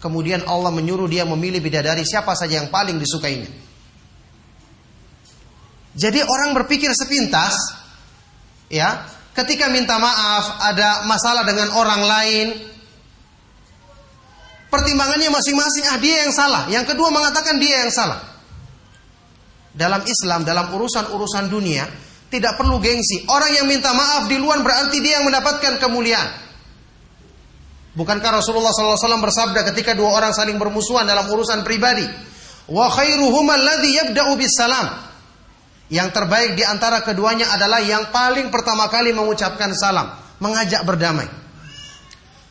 Kemudian Allah menyuruh dia memilih bidadari siapa saja yang paling disukainya. Jadi orang berpikir sepintas, ya, ketika minta maaf ada masalah dengan orang lain, pertimbangannya masing-masing, ah dia yang salah. Yang kedua mengatakan dia yang salah. Dalam Islam, dalam urusan-urusan dunia, tidak perlu gengsi. Orang yang minta maaf di luar berarti dia yang mendapatkan kemuliaan. Bukankah Rasulullah SAW bersabda ketika dua orang saling bermusuhan dalam urusan pribadi, wa. Yang terbaik di antara keduanya adalah yang paling pertama kali mengucapkan salam, mengajak berdamai.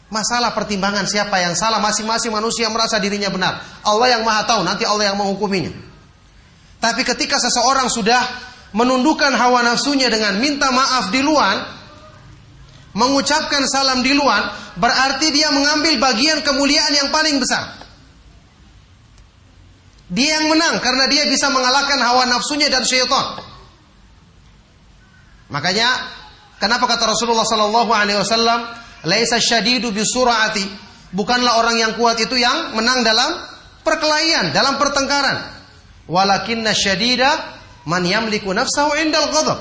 Masalah pertimbangan siapa yang salah, masing-masing manusia merasa dirinya benar. Allah yang Maha tahu, nanti Allah yang menghukuminya. Tapi ketika seseorang sudah menundukkan hawa nafsunya dengan minta maaf di luar, mengucapkan salam di luar, berarti dia mengambil bagian kemuliaan yang paling besar. Dia yang menang karena dia bisa mengalahkan hawa nafsunya dan syaitan. Makanya kenapa kata Rasulullah sallallahu alaihi wasallam, "Laisa syadidu bisurati." Bukanlah orang yang kuat itu yang menang dalam perkelahian, dalam pertengkaran. Walakinna syadida Man yamliku nafsahu indal ghadab.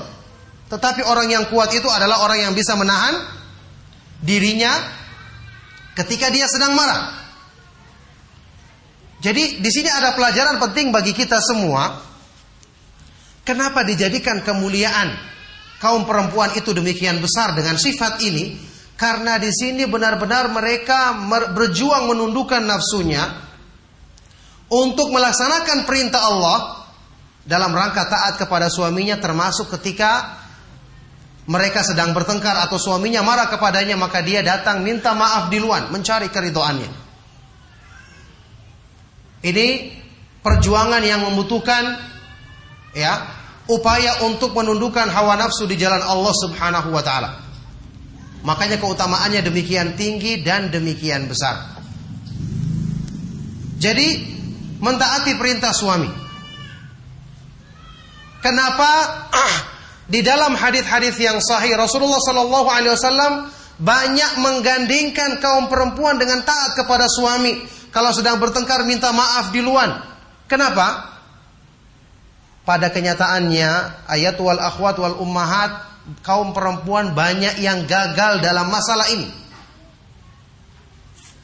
Tetapi orang yang kuat itu adalah orang yang bisa menahan dirinya ketika dia sedang marah. Jadi di sini ada pelajaran penting bagi kita semua. Kenapa dijadikan kemuliaan kaum perempuan itu demikian besar dengan sifat ini? Karena di sini benar-benar mereka berjuang menundukkan nafsunya untuk melaksanakan perintah Allah dalam rangka taat kepada suaminya termasuk ketika mereka sedang bertengkar atau suaminya marah kepadanya maka dia datang minta maaf di luar mencari keridoannya. Ini perjuangan yang membutuhkan ya, upaya untuk menundukkan hawa nafsu di jalan Allah Subhanahu wa taala. Makanya keutamaannya demikian tinggi dan demikian besar. Jadi mentaati perintah suami. Kenapa di dalam hadis-hadis yang sahih Rasulullah Shallallahu Alaihi Wasallam banyak menggandingkan kaum perempuan dengan taat kepada suami. Kalau sedang bertengkar minta maaf di luar. Kenapa? Pada kenyataannya ayat wal akhwat wal ummahat kaum perempuan banyak yang gagal dalam masalah ini.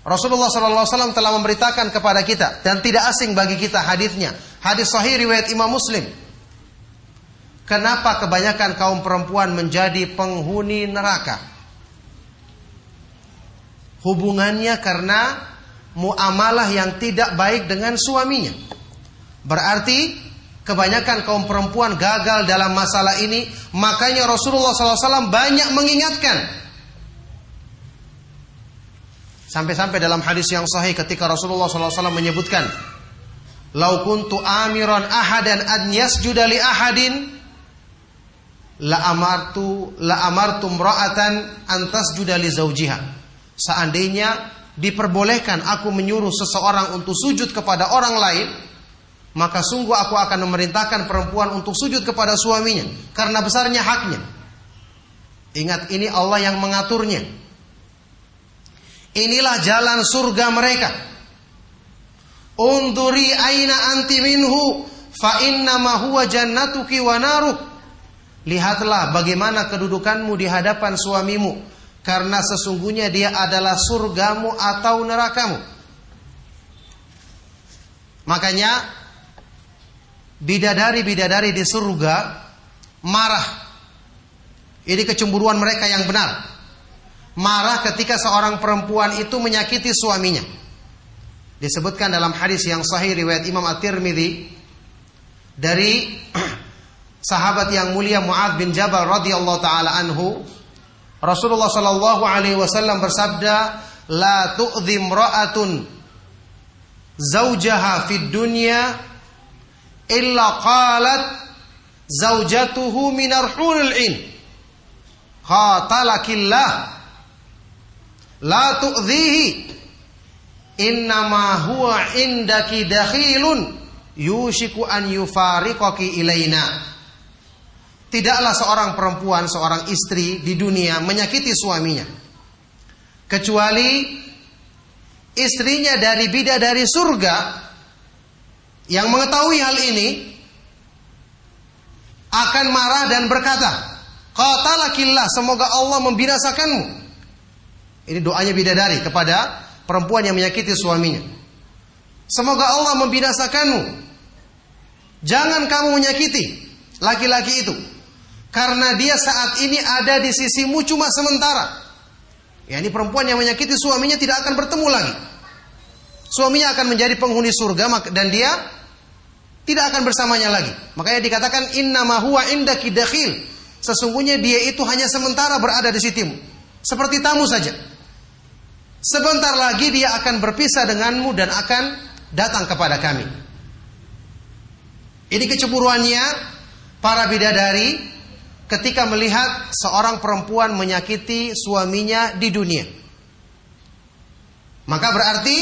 Rasulullah SAW telah memberitakan kepada kita dan tidak asing bagi kita hadisnya. Hadis sahih riwayat Imam Muslim. Kenapa kebanyakan kaum perempuan menjadi penghuni neraka? Hubungannya karena muamalah yang tidak baik dengan suaminya. Berarti kebanyakan kaum perempuan gagal dalam masalah ini, makanya Rasulullah SAW banyak mengingatkan. Sampai-sampai dalam hadis yang sahih ketika Rasulullah SAW menyebutkan, "Lau kuntu amiran ahadan an yasjuda li ahadin la amartu la amartum ra'atan antas judali zaujiha." Seandainya diperbolehkan aku menyuruh seseorang untuk sujud kepada orang lain, maka sungguh aku akan memerintahkan perempuan untuk sujud kepada suaminya karena besarnya haknya. Ingat ini Allah yang mengaturnya. Inilah jalan surga mereka. Unduri aina anti minhu fa inna ma huwa jannatuki wa naruk. Lihatlah bagaimana kedudukanmu di hadapan suamimu karena sesungguhnya dia adalah surgamu atau nerakamu. Makanya bidadari-bidadari di surga marah. Ini kecemburuan mereka yang benar. Marah ketika seorang perempuan itu menyakiti suaminya. Disebutkan dalam hadis yang sahih riwayat Imam At-Tirmidzi dari sahabat yang mulia Muad bin Jabal radhiyallahu taala anhu Rasulullah Shallallahu Alaihi Wasallam bersabda, la tu'zim ra'atun zaujaha fid dunya illa qalat zaujatuhu minar huril in. Qatalakillah la tu'dhihi innama huwa indaki dakhilun yushiku an yufariqaki ilaina Tidaklah seorang perempuan, seorang istri di dunia menyakiti suaminya. Kecuali istrinya dari bidadari surga yang mengetahui hal ini akan marah dan berkata, Qatalakillah, semoga Allah membinasakanmu. Ini doanya bidadari kepada perempuan yang menyakiti suaminya. Semoga Allah membinasakanmu. Jangan kamu menyakiti laki-laki itu. Karena dia saat ini ada di sisimu cuma sementara. Ya ini perempuan yang menyakiti suaminya tidak akan bertemu lagi. Suaminya akan menjadi penghuni surga dan dia tidak akan bersamanya lagi. Makanya dikatakan inna ma huwa indaki dakhil. Sesungguhnya dia itu hanya sementara berada di sisimu. Seperti tamu saja. Sebentar lagi dia akan berpisah denganmu dan akan datang kepada kami. Ini kecemburuannya para bidadari ketika melihat seorang perempuan menyakiti suaminya di dunia. Maka berarti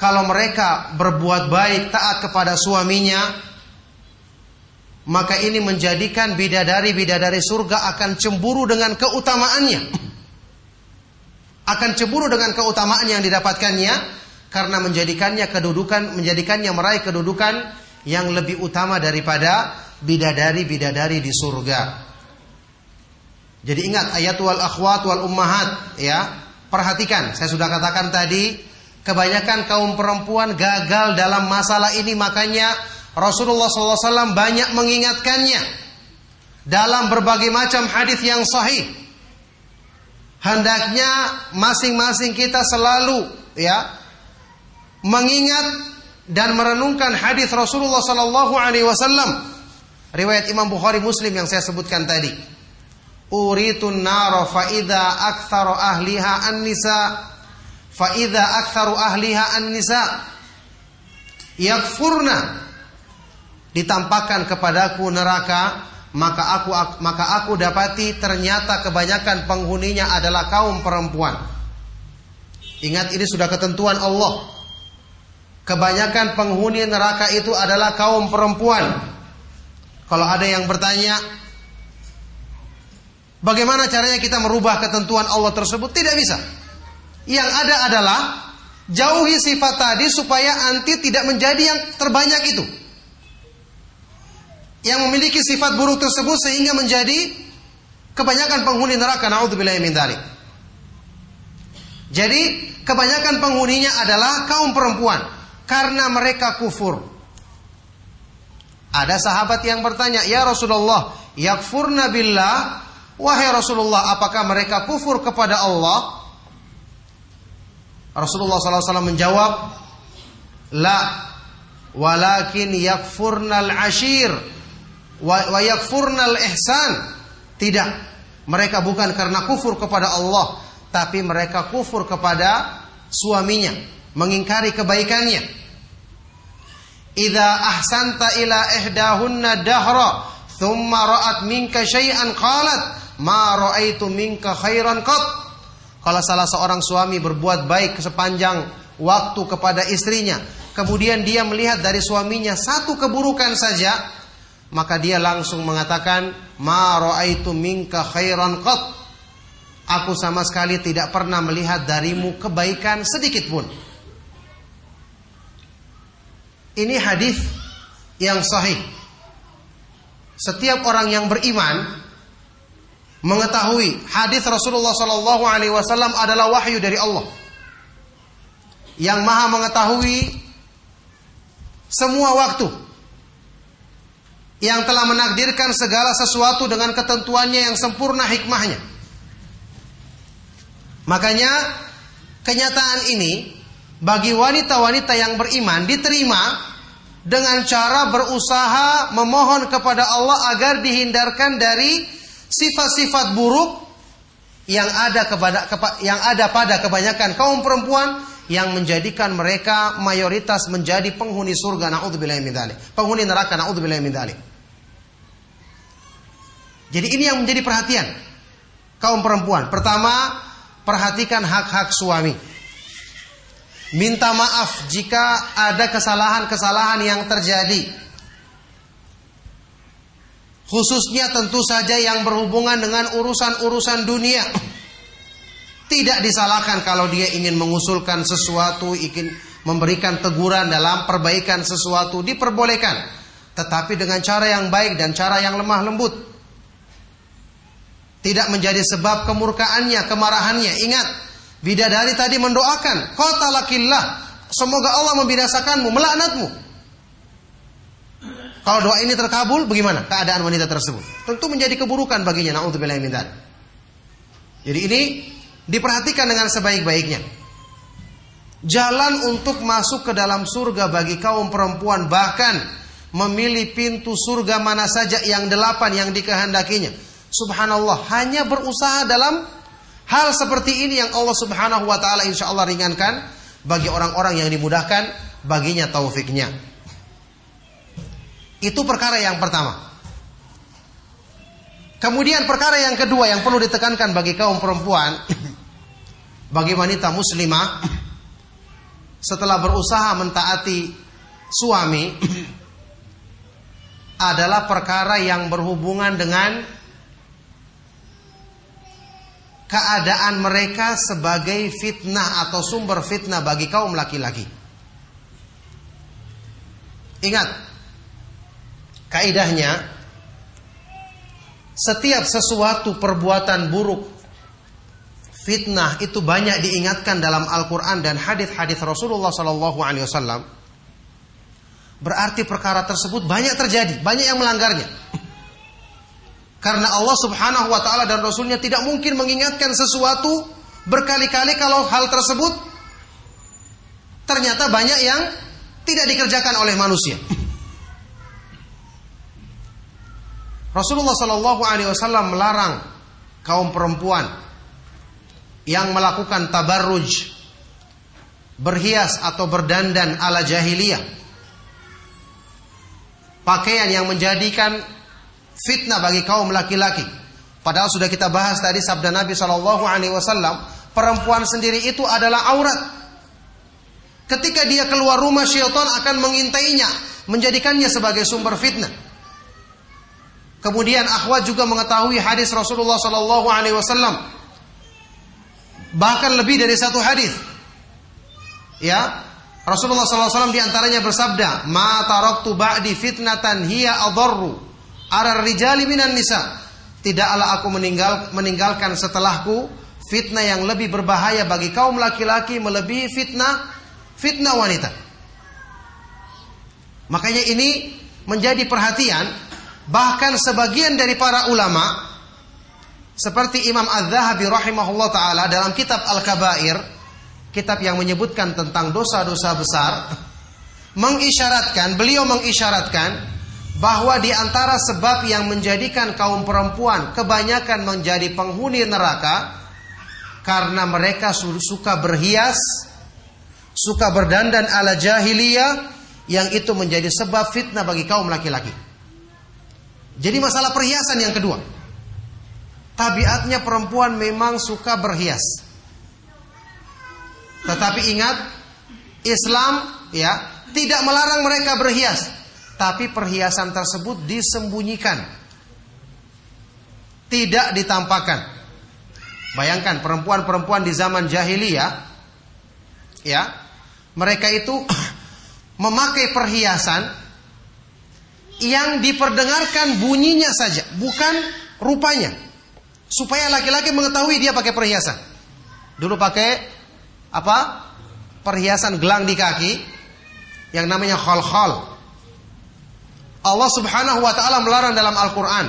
kalau mereka berbuat baik taat kepada suaminya, maka ini menjadikan bidadari-bidadari surga akan cemburu dengan keutamaannya. Akan cemburu dengan keutamaan yang didapatkannya karena menjadikannya kedudukan menjadikannya meraih kedudukan yang lebih utama daripada bidadari-bidadari di surga. Jadi ingat ayat wal akhwat wal ummahat ya. Perhatikan, saya sudah katakan tadi kebanyakan kaum perempuan gagal dalam masalah ini makanya Rasulullah SAW banyak mengingatkannya dalam berbagai macam hadis yang sahih. Hendaknya masing-masing kita selalu ya mengingat dan merenungkan hadis Rasulullah Wasallam Riwayat Imam Bukhari Muslim yang saya sebutkan tadi. Uritun naro faida aktsaru ahliha an-nisa faida aktsaru ahliha an-nisa yakfurna ditampakkan kepadaku neraka, maka aku maka aku dapati ternyata kebanyakan penghuninya adalah kaum perempuan. Ingat ini sudah ketentuan Allah. Kebanyakan penghuni neraka itu adalah kaum perempuan. Kalau ada yang bertanya, bagaimana caranya kita merubah ketentuan Allah tersebut? Tidak bisa. Yang ada adalah jauhi sifat tadi supaya anti tidak menjadi yang terbanyak itu yang memiliki sifat buruk tersebut sehingga menjadi kebanyakan penghuni neraka naudzubillah min dzalik. Jadi kebanyakan penghuninya adalah kaum perempuan karena mereka kufur. Ada sahabat yang bertanya, "Ya Rasulullah, yakfurna billah?" Wahai Rasulullah, apakah mereka kufur kepada Allah? Rasulullah SAW menjawab, "La, walakin yakfurnal ashir." wa yakfurnal ihsan. Tidak. Mereka bukan karena kufur kepada Allah, tapi mereka kufur kepada suaminya, mengingkari kebaikannya. Idza ahsanta ila ihdahunna dahra, thumma ra'at minka syai'an qalat, ma ra'aitu minka khairan qat. Kalau salah seorang suami berbuat baik sepanjang waktu kepada istrinya, kemudian dia melihat dari suaminya satu keburukan saja, maka dia langsung mengatakan ma raaitu minka khairan qat aku sama sekali tidak pernah melihat darimu kebaikan sedikit pun ini hadis yang sahih. Setiap orang yang beriman mengetahui hadis Rasulullah Shallallahu Alaihi Wasallam adalah wahyu dari Allah. Yang maha mengetahui semua waktu. Yang telah menakdirkan segala sesuatu dengan ketentuannya yang sempurna hikmahnya. Makanya kenyataan ini bagi wanita-wanita yang beriman diterima dengan cara berusaha memohon kepada Allah agar dihindarkan dari sifat-sifat buruk yang ada kepada yang ada pada kebanyakan kaum perempuan yang menjadikan mereka mayoritas menjadi penghuni surga naudzubillahi penghuni neraka naudzubillahi jadi ini yang menjadi perhatian kaum perempuan. Pertama, perhatikan hak-hak suami. Minta maaf jika ada kesalahan-kesalahan yang terjadi. Khususnya tentu saja yang berhubungan dengan urusan-urusan dunia. Tidak disalahkan kalau dia ingin mengusulkan sesuatu, ingin memberikan teguran dalam perbaikan sesuatu, diperbolehkan. Tetapi dengan cara yang baik dan cara yang lemah lembut. Tidak menjadi sebab kemurkaannya, kemarahannya. Ingat, bidadari tadi mendoakan, kota lakillah, semoga Allah membinasakanmu, melaknatmu. Kalau doa ini terkabul, bagaimana keadaan wanita tersebut? Tentu menjadi keburukan baginya. Nauzubillah min Jadi ini diperhatikan dengan sebaik-baiknya. Jalan untuk masuk ke dalam surga bagi kaum perempuan bahkan memilih pintu surga mana saja yang delapan yang dikehendakinya Subhanallah, hanya berusaha dalam hal seperti ini yang Allah Subhanahu wa taala insya Allah ringankan bagi orang-orang yang dimudahkan baginya taufiknya. Itu perkara yang pertama. Kemudian perkara yang kedua yang perlu ditekankan bagi kaum perempuan, bagi wanita muslimah, setelah berusaha mentaati suami, adalah perkara yang berhubungan dengan keadaan mereka sebagai fitnah atau sumber fitnah bagi kaum laki-laki. Ingat, kaidahnya setiap sesuatu perbuatan buruk fitnah itu banyak diingatkan dalam Al-Qur'an dan hadis-hadis Rasulullah sallallahu alaihi wasallam. Berarti perkara tersebut banyak terjadi, banyak yang melanggarnya. Karena Allah subhanahu wa ta'ala dan Rasulnya tidak mungkin mengingatkan sesuatu berkali-kali kalau hal tersebut ternyata banyak yang tidak dikerjakan oleh manusia. Rasulullah Shallallahu Alaihi Wasallam melarang kaum perempuan yang melakukan tabarruj, berhias atau berdandan ala jahiliyah pakaian yang menjadikan fitnah bagi kaum laki-laki. Padahal sudah kita bahas tadi sabda Nabi Shallallahu Alaihi Wasallam, perempuan sendiri itu adalah aurat. Ketika dia keluar rumah, syaitan akan mengintainya, menjadikannya sebagai sumber fitnah. Kemudian akhwat juga mengetahui hadis Rasulullah Shallallahu Alaihi Wasallam, bahkan lebih dari satu hadis. Ya, Rasulullah SAW di antaranya bersabda, "Ma taraktu ba'di fitnatan hiya adarru ara rijali minan nisa." Tidaklah aku meninggal meninggalkan setelahku fitnah yang lebih berbahaya bagi kaum laki-laki melebihi fitnah fitnah wanita. Makanya ini menjadi perhatian bahkan sebagian dari para ulama seperti Imam Az-Zahabi rahimahullah taala dalam kitab Al-Kabair kitab yang menyebutkan tentang dosa-dosa besar, mengisyaratkan, beliau mengisyaratkan bahwa di antara sebab yang menjadikan kaum perempuan kebanyakan menjadi penghuni neraka karena mereka suka berhias, suka berdandan ala jahiliyah yang itu menjadi sebab fitnah bagi kaum laki-laki. Jadi masalah perhiasan yang kedua. Tabiatnya perempuan memang suka berhias. Tetapi ingat, Islam ya tidak melarang mereka berhias, tapi perhiasan tersebut disembunyikan. Tidak ditampakkan. Bayangkan perempuan-perempuan di zaman jahiliyah ya, mereka itu memakai perhiasan yang diperdengarkan bunyinya saja, bukan rupanya. Supaya laki-laki mengetahui dia pakai perhiasan. Dulu pakai apa? Perhiasan gelang di kaki yang namanya khol-khol. Allah Subhanahu wa taala melarang dalam Al-Qur'an.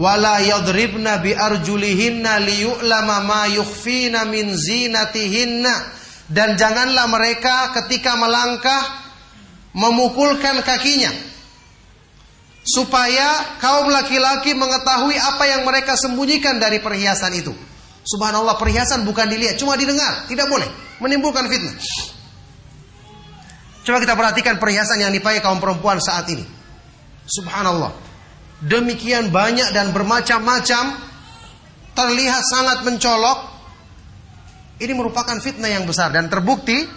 Wala yadribna bi arjulihinna liyu'lama ma yukhfina min zinatihinna dan janganlah mereka ketika melangkah memukulkan kakinya supaya kaum laki-laki mengetahui apa yang mereka sembunyikan dari perhiasan itu. Subhanallah perhiasan bukan dilihat, cuma didengar, tidak boleh menimbulkan fitnah. Coba kita perhatikan perhiasan yang dipakai kaum perempuan saat ini. Subhanallah. Demikian banyak dan bermacam-macam terlihat sangat mencolok. Ini merupakan fitnah yang besar dan terbukti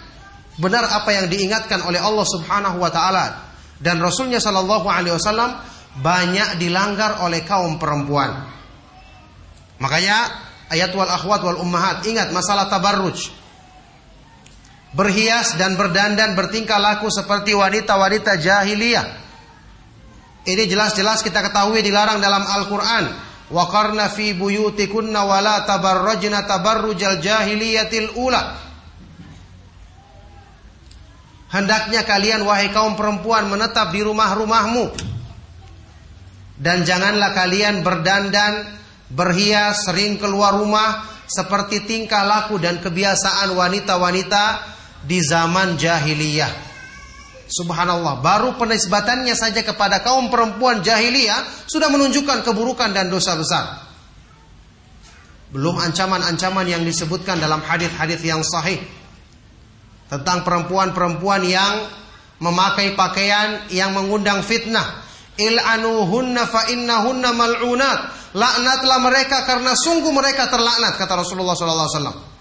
benar apa yang diingatkan oleh Allah Subhanahu wa taala dan Rasulnya Shallallahu alaihi wasallam banyak dilanggar oleh kaum perempuan. Makanya ayat wal akhwat wal ummahat. Ingat masalah tabarruj. Berhias dan berdandan bertingkah laku seperti wanita-wanita jahiliyah. Ini jelas-jelas kita ketahui dilarang dalam Al-Quran. Wa qarna fi buyutikunna wa la tabarrajna tabarrujal jahiliyatil ula. Hendaknya kalian wahai kaum perempuan menetap di rumah-rumahmu. Dan janganlah kalian berdandan berhias, sering keluar rumah seperti tingkah laku dan kebiasaan wanita-wanita di zaman jahiliyah. Subhanallah, baru penisbatannya saja kepada kaum perempuan jahiliyah sudah menunjukkan keburukan dan dosa besar. Belum ancaman-ancaman yang disebutkan dalam hadis-hadis yang sahih tentang perempuan-perempuan yang memakai pakaian yang mengundang fitnah. Il'anuhunna fa innahunna mal'unat laknatlah mereka karena sungguh mereka terlaknat kata Rasulullah sallallahu alaihi wasallam.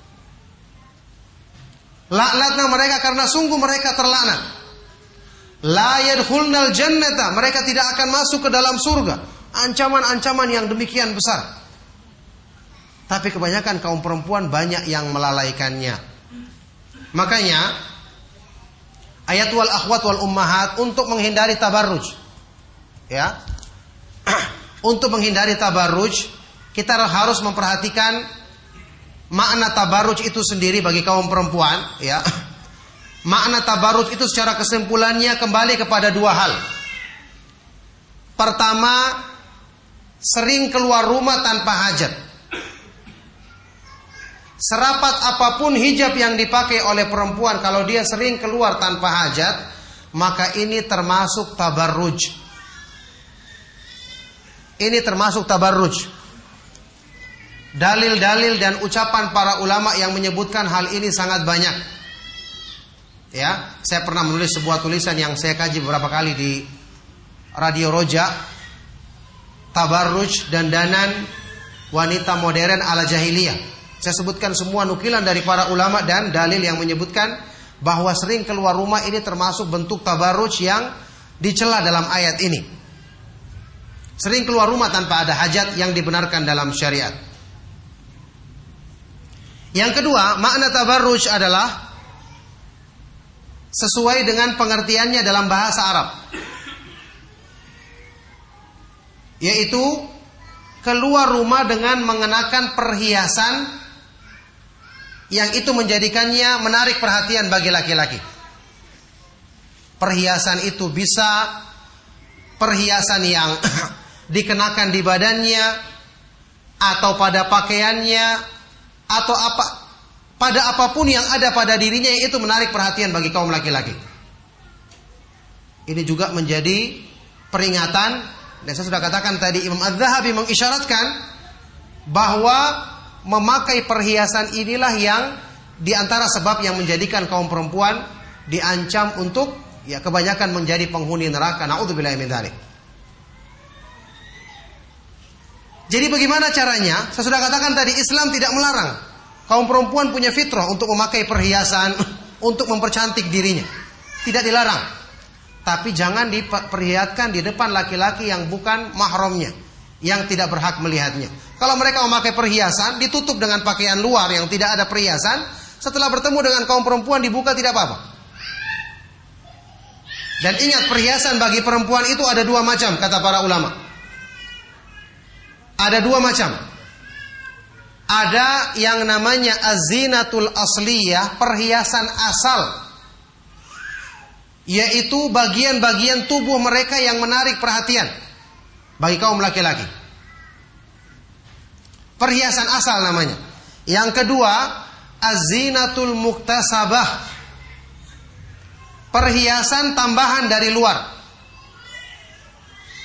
Laknatlah mereka karena sungguh mereka terlaknat. La yadkhulnal jannata, mereka tidak akan masuk ke dalam surga. Ancaman-ancaman yang demikian besar. Tapi kebanyakan kaum perempuan banyak yang melalaikannya. Makanya ayat wal akhwat wal ummahat untuk menghindari tabarruj. Ya. Untuk menghindari tabarruj, kita harus memperhatikan makna tabarruj itu sendiri bagi kaum perempuan, ya. Makna tabarruj itu secara kesimpulannya kembali kepada dua hal. Pertama, sering keluar rumah tanpa hajat. Serapat apa pun hijab yang dipakai oleh perempuan kalau dia sering keluar tanpa hajat, maka ini termasuk tabarruj. Ini termasuk tabarruj. Dalil-dalil dan ucapan para ulama yang menyebutkan hal ini sangat banyak. Ya, saya pernah menulis sebuah tulisan yang saya kaji beberapa kali di Radio Roja. Tabarruj dan danan wanita modern ala jahiliyah. Saya sebutkan semua nukilan dari para ulama dan dalil yang menyebutkan bahwa sering keluar rumah ini termasuk bentuk tabarruj yang dicela dalam ayat ini. Sering keluar rumah tanpa ada hajat yang dibenarkan dalam syariat. Yang kedua, makna tabarruj adalah sesuai dengan pengertiannya dalam bahasa Arab. Yaitu keluar rumah dengan mengenakan perhiasan yang itu menjadikannya menarik perhatian bagi laki-laki. Perhiasan itu bisa perhiasan yang dikenakan di badannya atau pada pakaiannya atau apa pada apa pun yang ada pada dirinya yang itu menarik perhatian bagi kaum laki-laki. Ini juga menjadi peringatan dan saya sudah katakan tadi Imam Az-Zahabi mengisyaratkan bahwa memakai perhiasan inilah yang di antara sebab yang menjadikan kaum perempuan diancam untuk ya kebanyakan menjadi penghuni neraka. Nauzubillahi min dzalik. Jadi bagaimana caranya? Saya sudah katakan tadi Islam tidak melarang Kaum perempuan punya fitrah untuk memakai perhiasan, untuk mempercantik dirinya. Tidak dilarang. Tapi jangan diperlihatkan di depan laki-laki yang bukan mahramnya, yang tidak berhak melihatnya. Kalau mereka memakai perhiasan, ditutup dengan pakaian luar yang tidak ada perhiasan, setelah bertemu dengan kaum perempuan dibuka tidak apa-apa. Dan ingat perhiasan bagi perempuan itu ada dua macam kata para ulama. Ada dua macam ada yang namanya azinatul asliyah, perhiasan asal. Yaitu bagian-bagian tubuh mereka yang menarik perhatian bagi kaum laki-laki. Perhiasan asal namanya. Yang kedua, azinatul muktasabah. Perhiasan tambahan dari luar.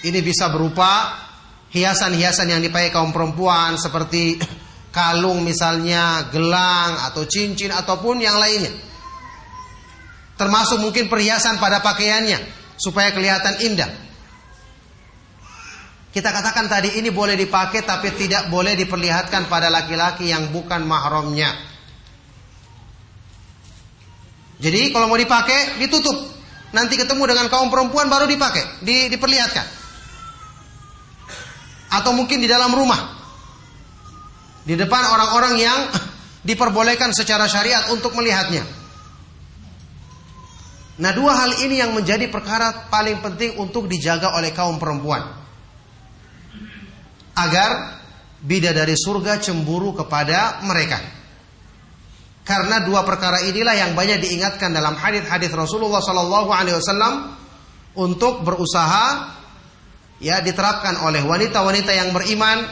Ini bisa berupa hiasan-hiasan yang dipakai kaum perempuan seperti kalung misalnya, gelang atau cincin ataupun yang lainnya. Termasuk mungkin perhiasan pada pakaiannya supaya kelihatan indah. Kita katakan tadi ini boleh dipakai tapi tidak boleh diperlihatkan pada laki-laki yang bukan mahramnya. Jadi kalau mau dipakai ditutup. Nanti ketemu dengan kaum perempuan baru dipakai, di, diperlihatkan. Atau mungkin di dalam rumah di depan orang-orang yang diperbolehkan secara syariat untuk melihatnya. Nah, dua hal ini yang menjadi perkara paling penting untuk dijaga oleh kaum perempuan. Agar bidadari surga cemburu kepada mereka. Karena dua perkara inilah yang banyak diingatkan dalam hadis-hadis Rasulullah Wasallam untuk berusaha ya diterapkan oleh wanita-wanita yang beriman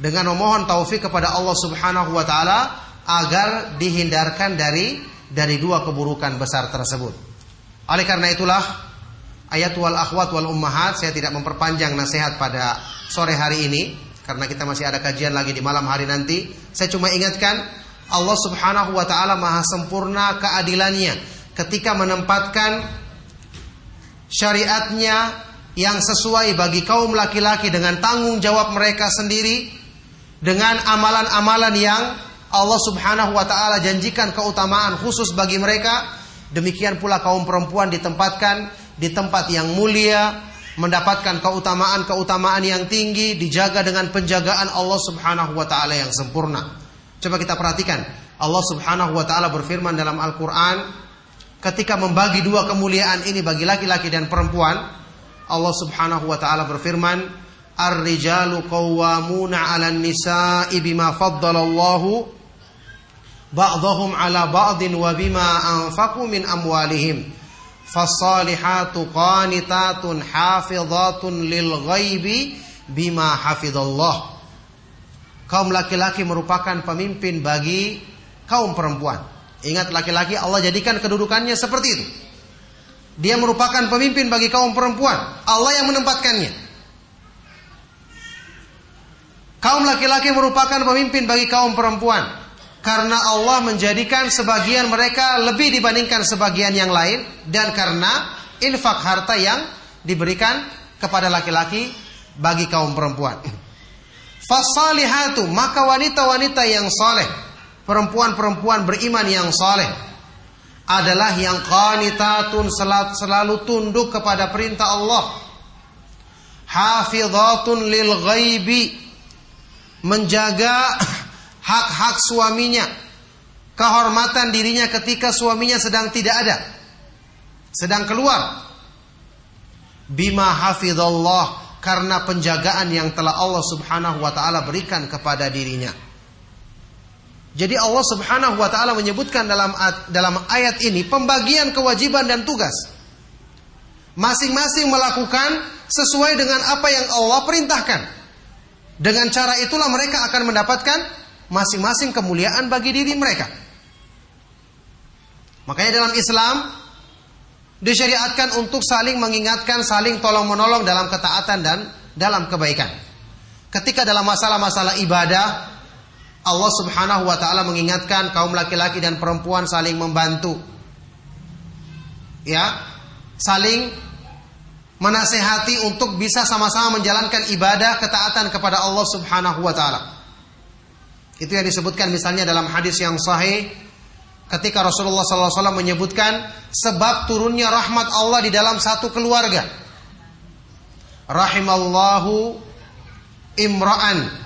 dengan memohon taufik kepada Allah Subhanahu wa taala agar dihindarkan dari dari dua keburukan besar tersebut. Oleh karena itulah ayat wal akhwat wal ummahat saya tidak memperpanjang nasihat pada sore hari ini karena kita masih ada kajian lagi di malam hari nanti. Saya cuma ingatkan Allah Subhanahu wa taala maha sempurna keadilannya ketika menempatkan syariatnya yang sesuai bagi kaum laki-laki dengan tanggung jawab mereka sendiri dengan amalan-amalan yang Allah Subhanahu wa taala janjikan keutamaan khusus bagi mereka, demikian pula kaum perempuan ditempatkan di tempat yang mulia, mendapatkan keutamaan-keutamaan yang tinggi, dijaga dengan penjagaan Allah Subhanahu wa taala yang sempurna. Coba kita perhatikan, Allah Subhanahu wa taala berfirman dalam Al-Qur'an ketika membagi dua kemuliaan ini bagi laki-laki dan perempuan, Allah Subhanahu wa taala berfirman, Ar-rijalu qawwamuna 'alan nisa'i bima faddalallahu ba'dahum 'ala ba'din wa bima anfaqu min amwalihim. Fasalihatu qanitatun hafizatun lil ghaibi bima hafidallah. Kaum laki-laki merupakan pemimpin bagi kaum perempuan. Ingat laki-laki Allah jadikan kedudukannya seperti itu. Dia merupakan pemimpin bagi kaum perempuan. Allah yang menempatkannya. Kaum laki-laki merupakan pemimpin bagi kaum perempuan. karena Allah menjadikan sebagian mereka lebih dibandingkan sebagian yang lain dan karena infak harta yang diberikan kepada laki-laki bagi kaum perempuan. Fasalihatu maka wanita-wanita yang soleh, perempuan-perempuan beriman yang soleh adalah yang qanitatun selalu tunduk kepada perintah Allah. Hafizatun lil ghaibi menjaga hak-hak suaminya, kehormatan dirinya ketika suaminya sedang tidak ada, sedang keluar. Bima hafizallah karena penjagaan yang telah Allah Subhanahu wa taala berikan kepada dirinya. Jadi Allah Subhanahu wa taala menyebutkan dalam dalam ayat ini pembagian kewajiban dan tugas. Masing-masing melakukan sesuai dengan apa yang Allah perintahkan. Dengan cara itulah mereka akan mendapatkan masing-masing kemuliaan bagi diri mereka. Makanya dalam Islam disyariatkan untuk saling mengingatkan, saling tolong menolong dalam ketaatan dan dalam kebaikan. Ketika dalam masalah-masalah ibadah, Allah Subhanahu wa taala mengingatkan kaum laki-laki dan perempuan saling membantu. Ya, saling menasehati untuk bisa sama-sama menjalankan ibadah ketaatan kepada Allah Subhanahu wa taala. Itu yang disebutkan misalnya dalam hadis yang sahih ketika Rasulullah SAW menyebutkan sebab turunnya rahmat Allah di dalam satu keluarga. Rahimallahu imra'an.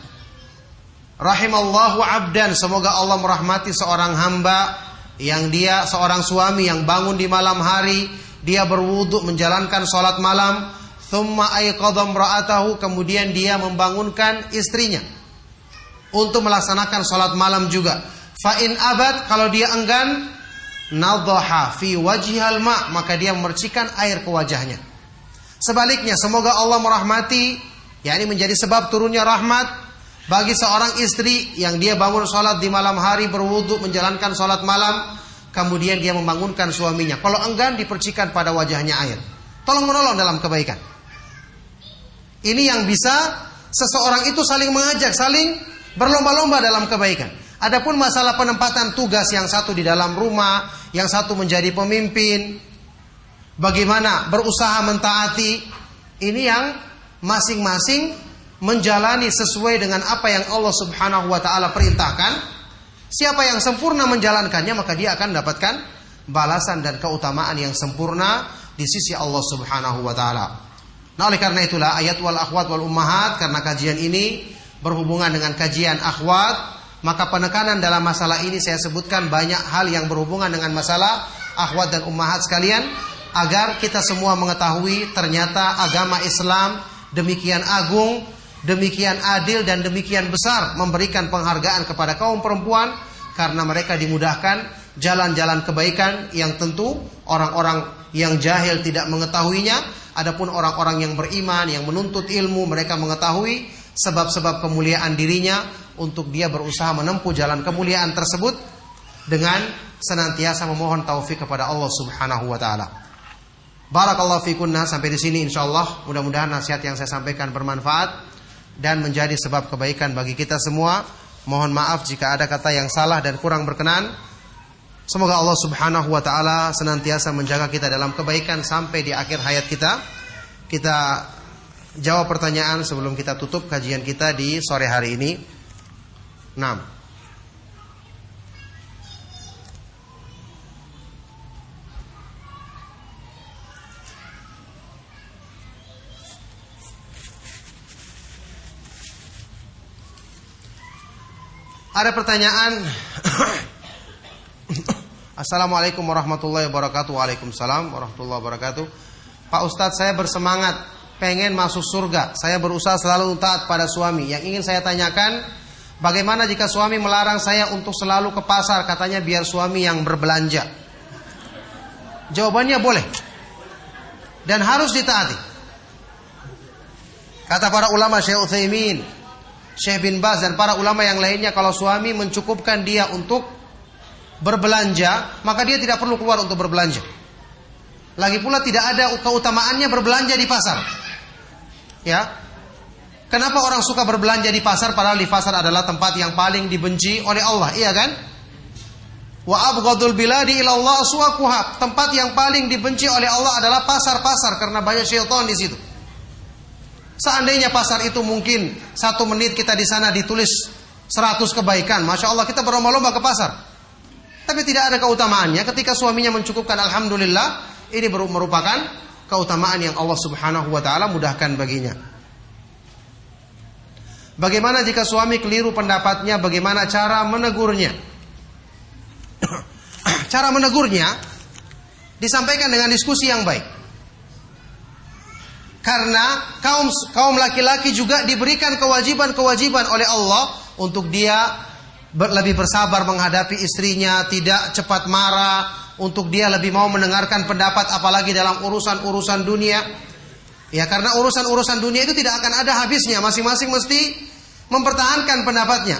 Rahimallahu abdan. Semoga Allah merahmati seorang hamba yang dia seorang suami yang bangun di malam hari, dia berwudhu menjalankan sholat malam, thumma ayqadha ra'atahu, kemudian dia membangunkan istrinya untuk melaksanakan sholat malam juga. Fa'in abad kalau dia enggan nadhaha fi wajhal ma maka dia memercikan air ke wajahnya. Sebaliknya semoga Allah merahmati yakni menjadi sebab turunnya rahmat bagi seorang istri yang dia bangun sholat di malam hari berwudhu menjalankan sholat malam kemudian dia membangunkan suaminya. Kalau enggan dipercikan pada wajahnya air. Tolong menolong dalam kebaikan. Ini yang bisa seseorang itu saling mengajak, saling Berlomba-lomba dalam kebaikan. Adapun masalah penempatan tugas yang satu di dalam rumah, yang satu menjadi pemimpin, bagaimana berusaha mentaati, ini yang masing-masing menjalani sesuai dengan apa yang Allah Subhanahu wa taala perintahkan. Siapa yang sempurna menjalankannya maka dia akan mendapatkan balasan dan keutamaan yang sempurna di sisi Allah Subhanahu wa taala. Nah, oleh karena itulah ayat wal akhwat wal ummahat karena kajian ini berhubungan dengan kajian akhwat, maka penekanan dalam masalah ini saya sebutkan banyak hal yang berhubungan dengan masalah akhwat dan ummahat sekalian agar kita semua mengetahui ternyata agama Islam demikian agung, demikian adil dan demikian besar memberikan penghargaan kepada kaum perempuan karena mereka dimudahkan jalan-jalan kebaikan yang tentu orang-orang yang jahil tidak mengetahuinya. Adapun orang-orang yang beriman yang menuntut ilmu mereka mengetahui sebab-sebab kemuliaan dirinya untuk dia berusaha menempuh jalan kemuliaan tersebut dengan senantiasa memohon taufik kepada Allah Subhanahu wa taala. Barakallahu fikunna sampai di sini insyaallah mudah-mudahan nasihat yang saya sampaikan bermanfaat dan menjadi sebab kebaikan bagi kita semua. Mohon maaf jika ada kata yang salah dan kurang berkenan. Semoga Allah Subhanahu wa taala senantiasa menjaga kita dalam kebaikan sampai di akhir hayat kita. Kita jawab pertanyaan sebelum kita tutup kajian kita di sore hari ini. 6. Ada pertanyaan Assalamualaikum warahmatullahi wabarakatuh Waalaikumsalam warahmatullahi wabarakatuh Pak Ustadz saya bersemangat pengen masuk surga. Saya berusaha selalu taat pada suami. Yang ingin saya tanyakan, bagaimana jika suami melarang saya untuk selalu ke pasar, katanya biar suami yang berbelanja? Jawabannya boleh. Dan harus ditaati. Kata para ulama Syekh Utsaimin, Syekh bin Baz dan para ulama yang lainnya kalau suami mencukupkan dia untuk berbelanja, maka dia tidak perlu keluar untuk berbelanja. Lagi pula tidak ada keutamaannya berbelanja di pasar. Ya. Kenapa orang suka berbelanja di pasar padahal di pasar adalah tempat yang paling dibenci oleh Allah, iya kan? Wa abghadul biladi ila Allah. Tempat yang paling dibenci oleh Allah adalah pasar-pasar karena banyak syaitan di situ. Seandainya pasar itu mungkin satu menit kita di sana ditulis 100 kebaikan, masya Allah kita berlomba-lomba ke pasar. Tapi tidak ada keutamaannya ketika suaminya mencukupkan alhamdulillah, ini merupakan keutamaan yang Allah Subhanahu wa taala mudahkan baginya. Bagaimana jika suami keliru pendapatnya, bagaimana cara menegurnya? cara menegurnya disampaikan dengan diskusi yang baik. Karena kaum kaum laki-laki juga diberikan kewajiban-kewajiban oleh Allah untuk dia lebih bersabar menghadapi istrinya, tidak cepat marah, untuk dia lebih mau mendengarkan pendapat apalagi dalam urusan-urusan dunia. Ya karena urusan-urusan dunia itu tidak akan ada habisnya, masing-masing mesti mempertahankan pendapatnya.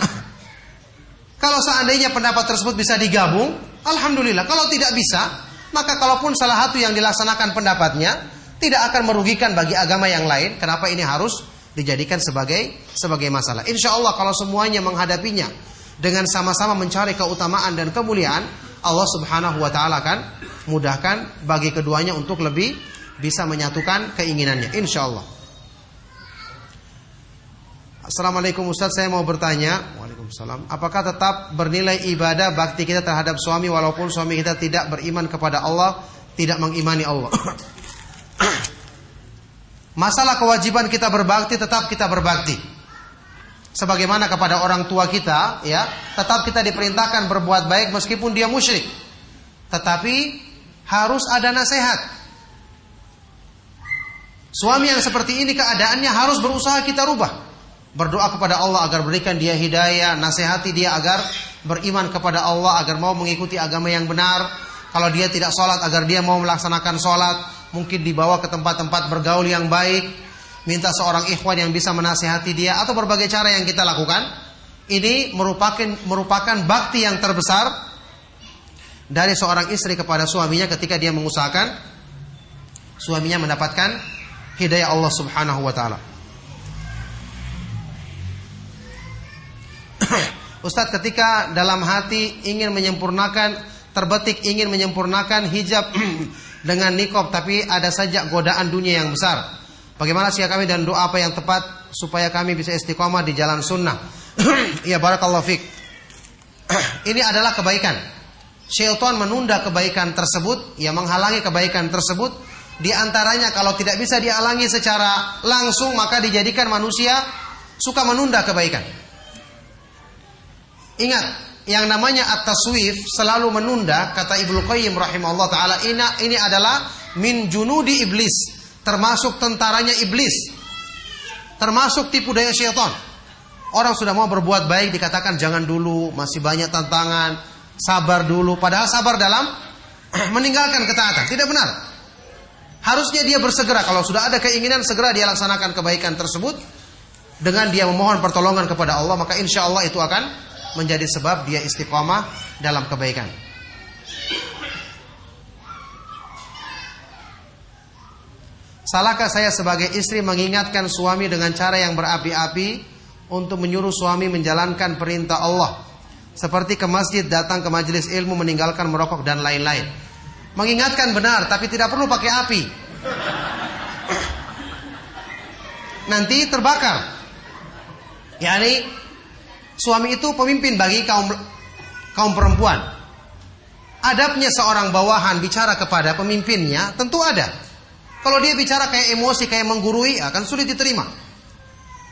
Kalau seandainya pendapat tersebut bisa digabung, alhamdulillah. Kalau tidak bisa, maka kalaupun salah satu yang dilaksanakan pendapatnya tidak akan merugikan bagi agama yang lain, kenapa ini harus dijadikan sebagai sebagai masalah? Insya Allah kalau semuanya menghadapinya dengan sama-sama mencari keutamaan dan kemuliaan, Allah Subhanahu wa taala akan mudahkan bagi keduanya untuk lebih bisa menyatukan keinginannya. Insya Allah. Assalamualaikum Ustaz, saya mau bertanya. Waalaikumsalam. Apakah tetap bernilai ibadah bakti kita terhadap suami walaupun suami kita tidak beriman kepada Allah, tidak mengimani Allah? Masalah kewajiban kita berbakti tetap kita berbakti. Sebagaimana kepada orang tua kita, ya, tetap kita diperintahkan berbuat baik meskipun dia musyrik. Tetapi harus ada nasihat. Suami yang seperti ini keadaannya harus berusaha kita rubah. Berdoa kepada Allah agar berikan dia hidayah, nasihati dia agar beriman kepada Allah, agar mau mengikuti agama yang benar. Kalau dia tidak sholat, agar dia mau melaksanakan sholat, mungkin dibawa ke tempat-tempat bergaul yang baik, minta seorang ikhwan yang bisa menasihati dia, atau berbagai cara yang kita lakukan. Ini merupakan merupakan bakti yang terbesar dari seorang istri kepada suaminya ketika dia mengusahakan suaminya mendapatkan hidayah Allah Subhanahu wa taala. Ustadz ketika dalam hati ingin menyempurnakan terbetik ingin menyempurnakan hijab dengan nikob tapi ada saja godaan dunia yang besar. Bagaimana sih kami dan doa apa yang tepat supaya kami bisa istiqomah di jalan sunnah? ya barakallahu fik. Ini adalah kebaikan. Syaitan menunda kebaikan tersebut, ya menghalangi kebaikan tersebut. Di antaranya kalau tidak bisa dihalangi secara langsung maka dijadikan manusia suka menunda kebaikan. Ingat, yang namanya at-taswif selalu menunda kata Ibnu Qayyim rahimahullah taala ini ini adalah min junudi iblis, termasuk tentaranya iblis. Termasuk tipu daya syaitan. Orang sudah mau berbuat baik dikatakan jangan dulu, masih banyak tantangan, sabar dulu padahal sabar dalam meninggalkan ketaatan. Tidak benar. Harusnya dia bersegera kalau sudah ada keinginan segera dia laksanakan kebaikan tersebut dengan dia memohon pertolongan kepada Allah maka insya Allah itu akan menjadi sebab dia istiqomah dalam kebaikan. Salahkah saya sebagai istri mengingatkan suami dengan cara yang berapi-api untuk menyuruh suami menjalankan perintah Allah? Seperti ke masjid, datang ke majelis ilmu, meninggalkan merokok dan lain-lain. Mengingatkan benar, tapi tidak perlu pakai api. Nanti terbakar. Yani Suami itu pemimpin bagi kaum kaum perempuan. Adabnya seorang bawahan bicara kepada pemimpinnya tentu ada. Kalau dia bicara kayak emosi, kayak menggurui, akan sulit diterima.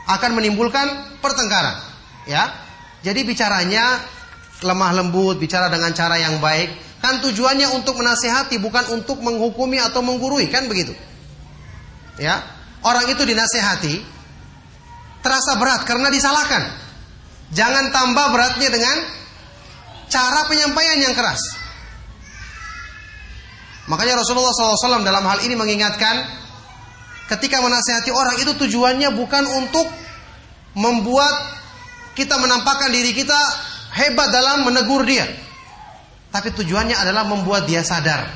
Akan menimbulkan pertengkaran. Ya, jadi bicaranya lemah lembut, bicara dengan cara yang baik. Kan tujuannya untuk menasehati, bukan untuk menghukumi atau menggurui, kan begitu. Ya, orang itu dinasehati terasa berat karena disalahkan. Jangan tambah beratnya dengan cara penyampaian yang keras. Makanya Rasulullah SAW dalam hal ini mengingatkan ketika menasehati orang itu tujuannya bukan untuk membuat kita menampakkan diri kita hebat dalam menegur dia. Tapi tujuannya adalah membuat dia sadar.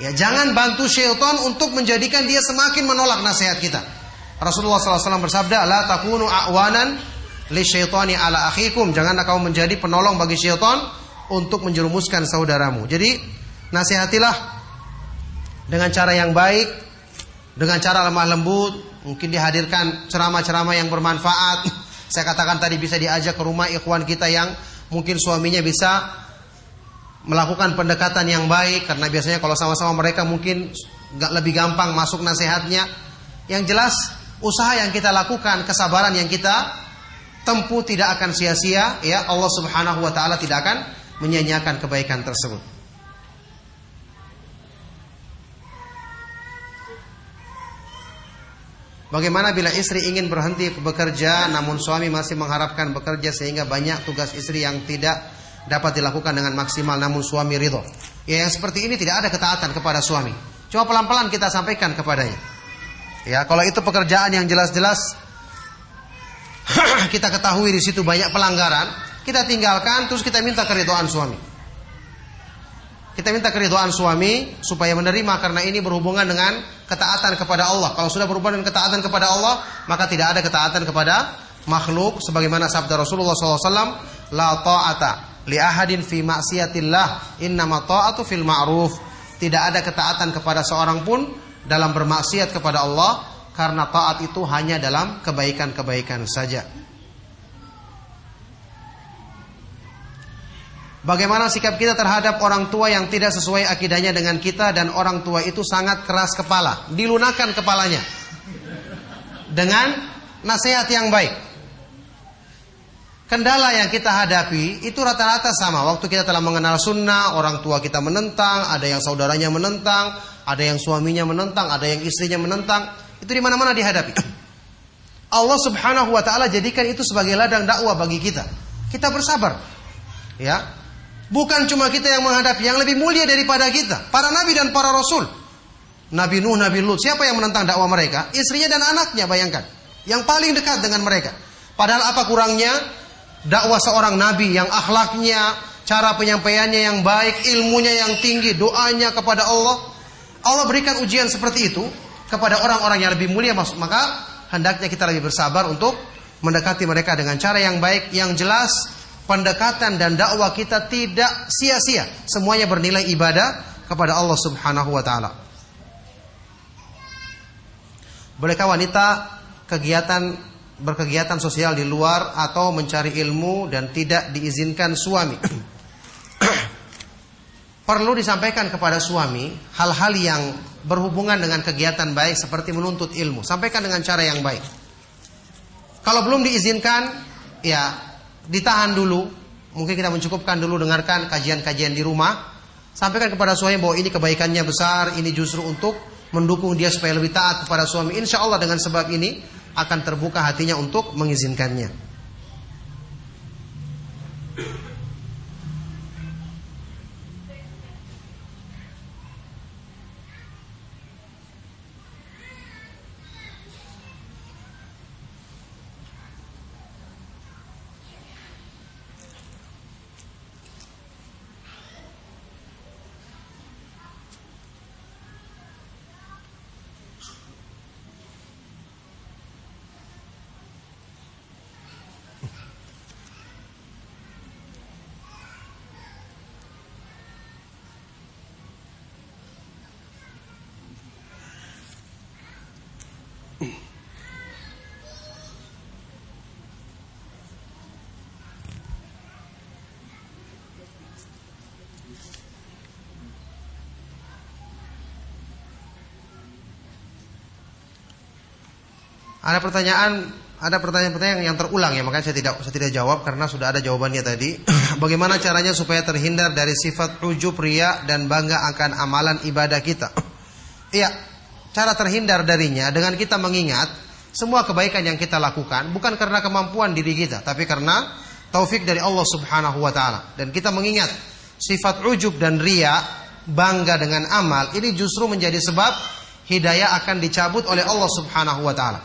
Ya, jangan bantu syaitan untuk menjadikan dia semakin menolak nasihat kita. Rasulullah SAW bersabda, "La takunu a'wanan li syaitani ala akhikum." Janganlah kamu menjadi penolong bagi syaitan untuk menjerumuskan saudaramu. Jadi, nasihatilah dengan cara yang baik, dengan cara lemah lembut, mungkin dihadirkan ceramah-ceramah yang bermanfaat. Saya katakan tadi bisa diajak ke rumah ikhwan kita yang mungkin suaminya bisa melakukan pendekatan yang baik karena biasanya kalau sama-sama mereka mungkin nggak lebih gampang masuk nasihatnya. Yang jelas usaha yang kita lakukan, kesabaran yang kita tempuh tidak akan sia-sia ya Allah Subhanahu wa taala tidak akan menyia-nyiakan kebaikan tersebut. Bagaimana bila istri ingin berhenti bekerja namun suami masih mengharapkan bekerja sehingga banyak tugas istri yang tidak dapat dilakukan dengan maksimal namun suami ridho. Ya yang seperti ini tidak ada ketaatan kepada suami. Cuma pelan-pelan kita sampaikan kepadanya. Ya, kalau itu pekerjaan yang jelas-jelas kita ketahui di situ banyak pelanggaran, kita tinggalkan terus kita minta keridhaan suami. Kita minta keridhaan suami supaya menerima karena ini berhubungan dengan ketaatan kepada Allah. Kalau sudah berhubungan dengan ketaatan kepada Allah, maka tidak ada ketaatan kepada makhluk sebagaimana sabda Rasulullah SAW, la ta'ata li ahadin fi maksiatillah, innama ta'atu fil ma'ruf. Tidak ada ketaatan kepada seorang pun dalam bermaksiat kepada Allah karena taat itu hanya dalam kebaikan-kebaikan saja. Bagaimana sikap kita terhadap orang tua yang tidak sesuai akidahnya dengan kita dan orang tua itu sangat keras kepala, dilunakan kepalanya dengan nasihat yang baik. Kendala yang kita hadapi itu rata-rata sama. Waktu kita telah mengenal sunnah, orang tua kita menentang, ada yang saudaranya menentang, ada yang suaminya menentang, ada yang istrinya menentang. Itu di mana-mana dihadapi. Allah Subhanahu wa taala jadikan itu sebagai ladang dakwah bagi kita. Kita bersabar. Ya. Bukan cuma kita yang menghadapi, yang lebih mulia daripada kita, para nabi dan para rasul. Nabi Nuh, Nabi Lut, siapa yang menentang dakwah mereka? Istrinya dan anaknya, bayangkan. Yang paling dekat dengan mereka. Padahal apa kurangnya? dakwah seorang nabi yang akhlaknya, cara penyampaiannya yang baik, ilmunya yang tinggi, doanya kepada Allah. Allah berikan ujian seperti itu kepada orang-orang yang lebih mulia maka hendaknya kita lebih bersabar untuk mendekati mereka dengan cara yang baik, yang jelas pendekatan dan dakwah kita tidak sia-sia. Semuanya bernilai ibadah kepada Allah Subhanahu wa taala. Bolehkah wanita kegiatan berkegiatan sosial di luar atau mencari ilmu dan tidak diizinkan suami. Perlu disampaikan kepada suami hal-hal yang berhubungan dengan kegiatan baik seperti menuntut ilmu. Sampaikan dengan cara yang baik. Kalau belum diizinkan, ya ditahan dulu. Mungkin kita mencukupkan dulu dengarkan kajian-kajian di rumah. Sampaikan kepada suami bahwa ini kebaikannya besar, ini justru untuk mendukung dia supaya lebih taat kepada suami. Insya Allah dengan sebab ini akan terbuka hatinya untuk mengizinkannya. Ada pertanyaan, ada pertanyaan-pertanyaan yang terulang ya, makanya saya tidak saya tidak jawab karena sudah ada jawabannya tadi. Bagaimana caranya supaya terhindar dari sifat ujub, ria dan bangga akan amalan ibadah kita? Iya, cara terhindar darinya dengan kita mengingat semua kebaikan yang kita lakukan bukan karena kemampuan diri kita, tapi karena taufik dari Allah Subhanahu wa taala. Dan kita mengingat sifat ujub dan ria, bangga dengan amal ini justru menjadi sebab hidayah akan dicabut oleh Allah Subhanahu wa taala.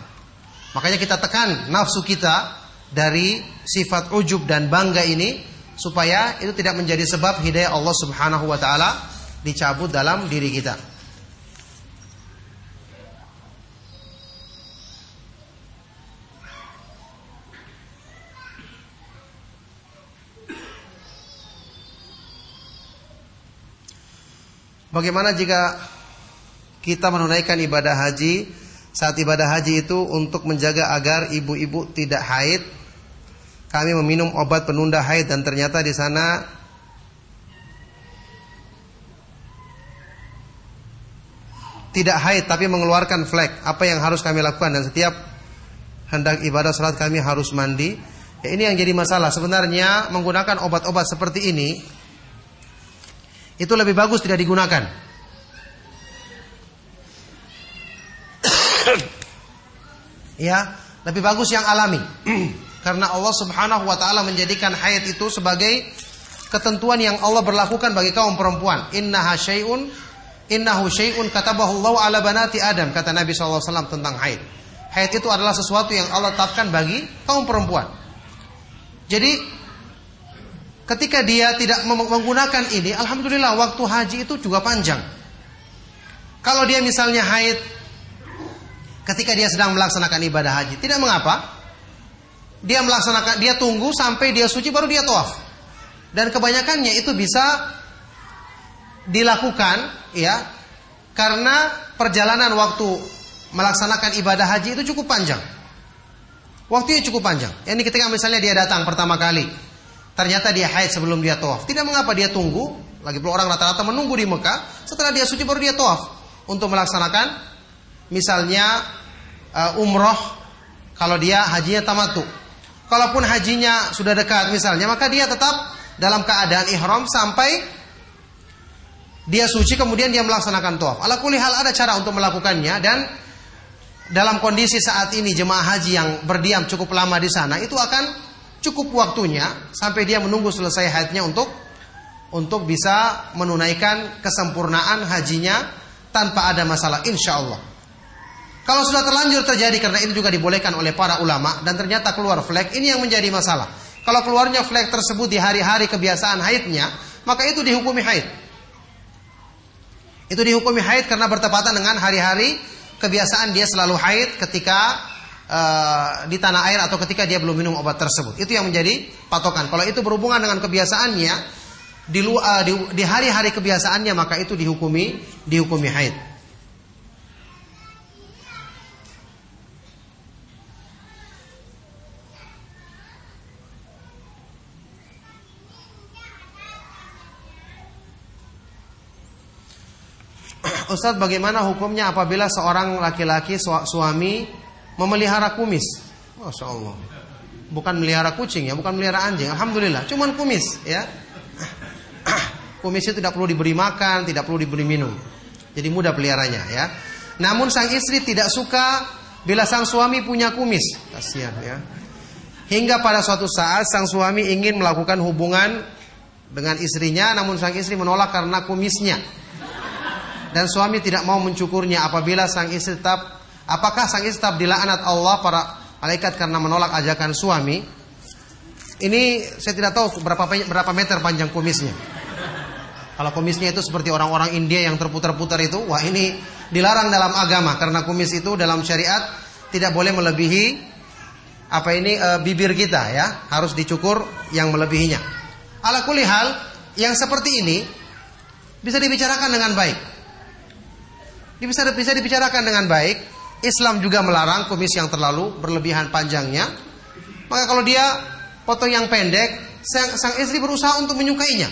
Makanya kita tekan nafsu kita dari sifat ujub dan bangga ini supaya itu tidak menjadi sebab hidayah Allah Subhanahu wa taala dicabut dalam diri kita. Bagaimana jika kita menunaikan ibadah haji saat ibadah haji itu untuk menjaga agar ibu-ibu tidak haid kami meminum obat penunda haid dan ternyata di sana tidak haid tapi mengeluarkan flek. Apa yang harus kami lakukan dan setiap hendak ibadah salat kami harus mandi. Ya, ini yang jadi masalah. Sebenarnya menggunakan obat-obat seperti ini itu lebih bagus tidak digunakan. Ya, lebih bagus yang alami. Karena Allah Subhanahu wa taala menjadikan haid itu sebagai ketentuan yang Allah berlakukan bagi kaum perempuan. Innaha syai'un Innahu syai'un katabahu Allah ala banati Adam kata Nabi SAW tentang haid. Haid itu adalah sesuatu yang Allah tetapkan bagi kaum perempuan. Jadi ketika dia tidak menggunakan ini, alhamdulillah waktu haji itu juga panjang. Kalau dia misalnya haid ketika dia sedang melaksanakan ibadah haji, tidak mengapa. Dia melaksanakan, dia tunggu sampai dia suci baru dia tawaf. Dan kebanyakannya itu bisa dilakukan ya karena perjalanan waktu melaksanakan ibadah haji itu cukup panjang. Waktunya cukup panjang. Ini ketika misalnya dia datang pertama kali, ternyata dia haid sebelum dia tawaf. Tidak mengapa dia tunggu, lagi pula orang rata-rata menunggu di Mekah, setelah dia suci baru dia tawaf untuk melaksanakan misalnya uh, umroh kalau dia hajinya tamatu. Kalaupun hajinya sudah dekat misalnya, maka dia tetap dalam keadaan ihram sampai dia suci kemudian dia melaksanakan tawaf. Ala kulli hal ada cara untuk melakukannya dan dalam kondisi saat ini jemaah haji yang berdiam cukup lama di sana itu akan cukup waktunya sampai dia menunggu selesai haidnya untuk untuk bisa menunaikan kesempurnaan hajinya tanpa ada masalah insya Allah. Kalau sudah terlanjur terjadi karena ini juga dibolehkan oleh para ulama dan ternyata keluar flek ini yang menjadi masalah. Kalau keluarnya flek tersebut di hari-hari kebiasaan haidnya maka itu dihukumi haid. Itu dihukumi haid karena bertepatan dengan hari-hari kebiasaan dia selalu haid ketika uh, di tanah air atau ketika dia belum minum obat tersebut. Itu yang menjadi patokan. Kalau itu berhubungan dengan kebiasaannya di, uh, di, di hari-hari kebiasaannya maka itu dihukumi dihukumi haid. Ustadz bagaimana hukumnya apabila seorang laki-laki suami memelihara kumis? Masya Allah. Bukan melihara kucing ya, bukan melihara anjing. Alhamdulillah, cuman kumis ya. Kumis itu tidak perlu diberi makan, tidak perlu diberi minum. Jadi mudah peliharanya ya. Namun sang istri tidak suka bila sang suami punya kumis. Kasihan ya. Hingga pada suatu saat sang suami ingin melakukan hubungan dengan istrinya namun sang istri menolak karena kumisnya dan suami tidak mau mencukurnya apabila sang istri tetap apakah sang istri tetap dilaknat Allah para malaikat karena menolak ajakan suami? Ini saya tidak tahu berapa berapa meter panjang kumisnya. Kalau kumisnya itu seperti orang-orang India yang terputar-putar itu wah ini dilarang dalam agama karena kumis itu dalam syariat tidak boleh melebihi apa ini e, bibir kita ya. Harus dicukur yang melebihinya. Ala kulihal yang seperti ini bisa dibicarakan dengan baik bisa bisa dibicarakan dengan baik. Islam juga melarang kumis yang terlalu berlebihan panjangnya. Maka kalau dia potong yang pendek, sang, sang istri berusaha untuk menyukainya.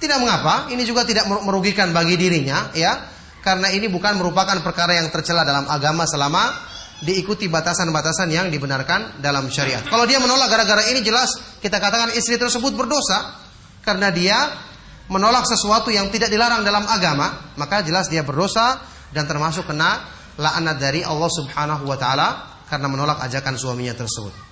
Tidak mengapa, ini juga tidak merugikan bagi dirinya, ya, karena ini bukan merupakan perkara yang tercela dalam agama selama diikuti batasan-batasan yang dibenarkan dalam syariat. Kalau dia menolak gara-gara ini jelas kita katakan istri tersebut berdosa karena dia menolak sesuatu yang tidak dilarang dalam agama, maka jelas dia berdosa dan termasuk kena laknat dari Allah Subhanahu wa taala karena menolak ajakan suaminya tersebut.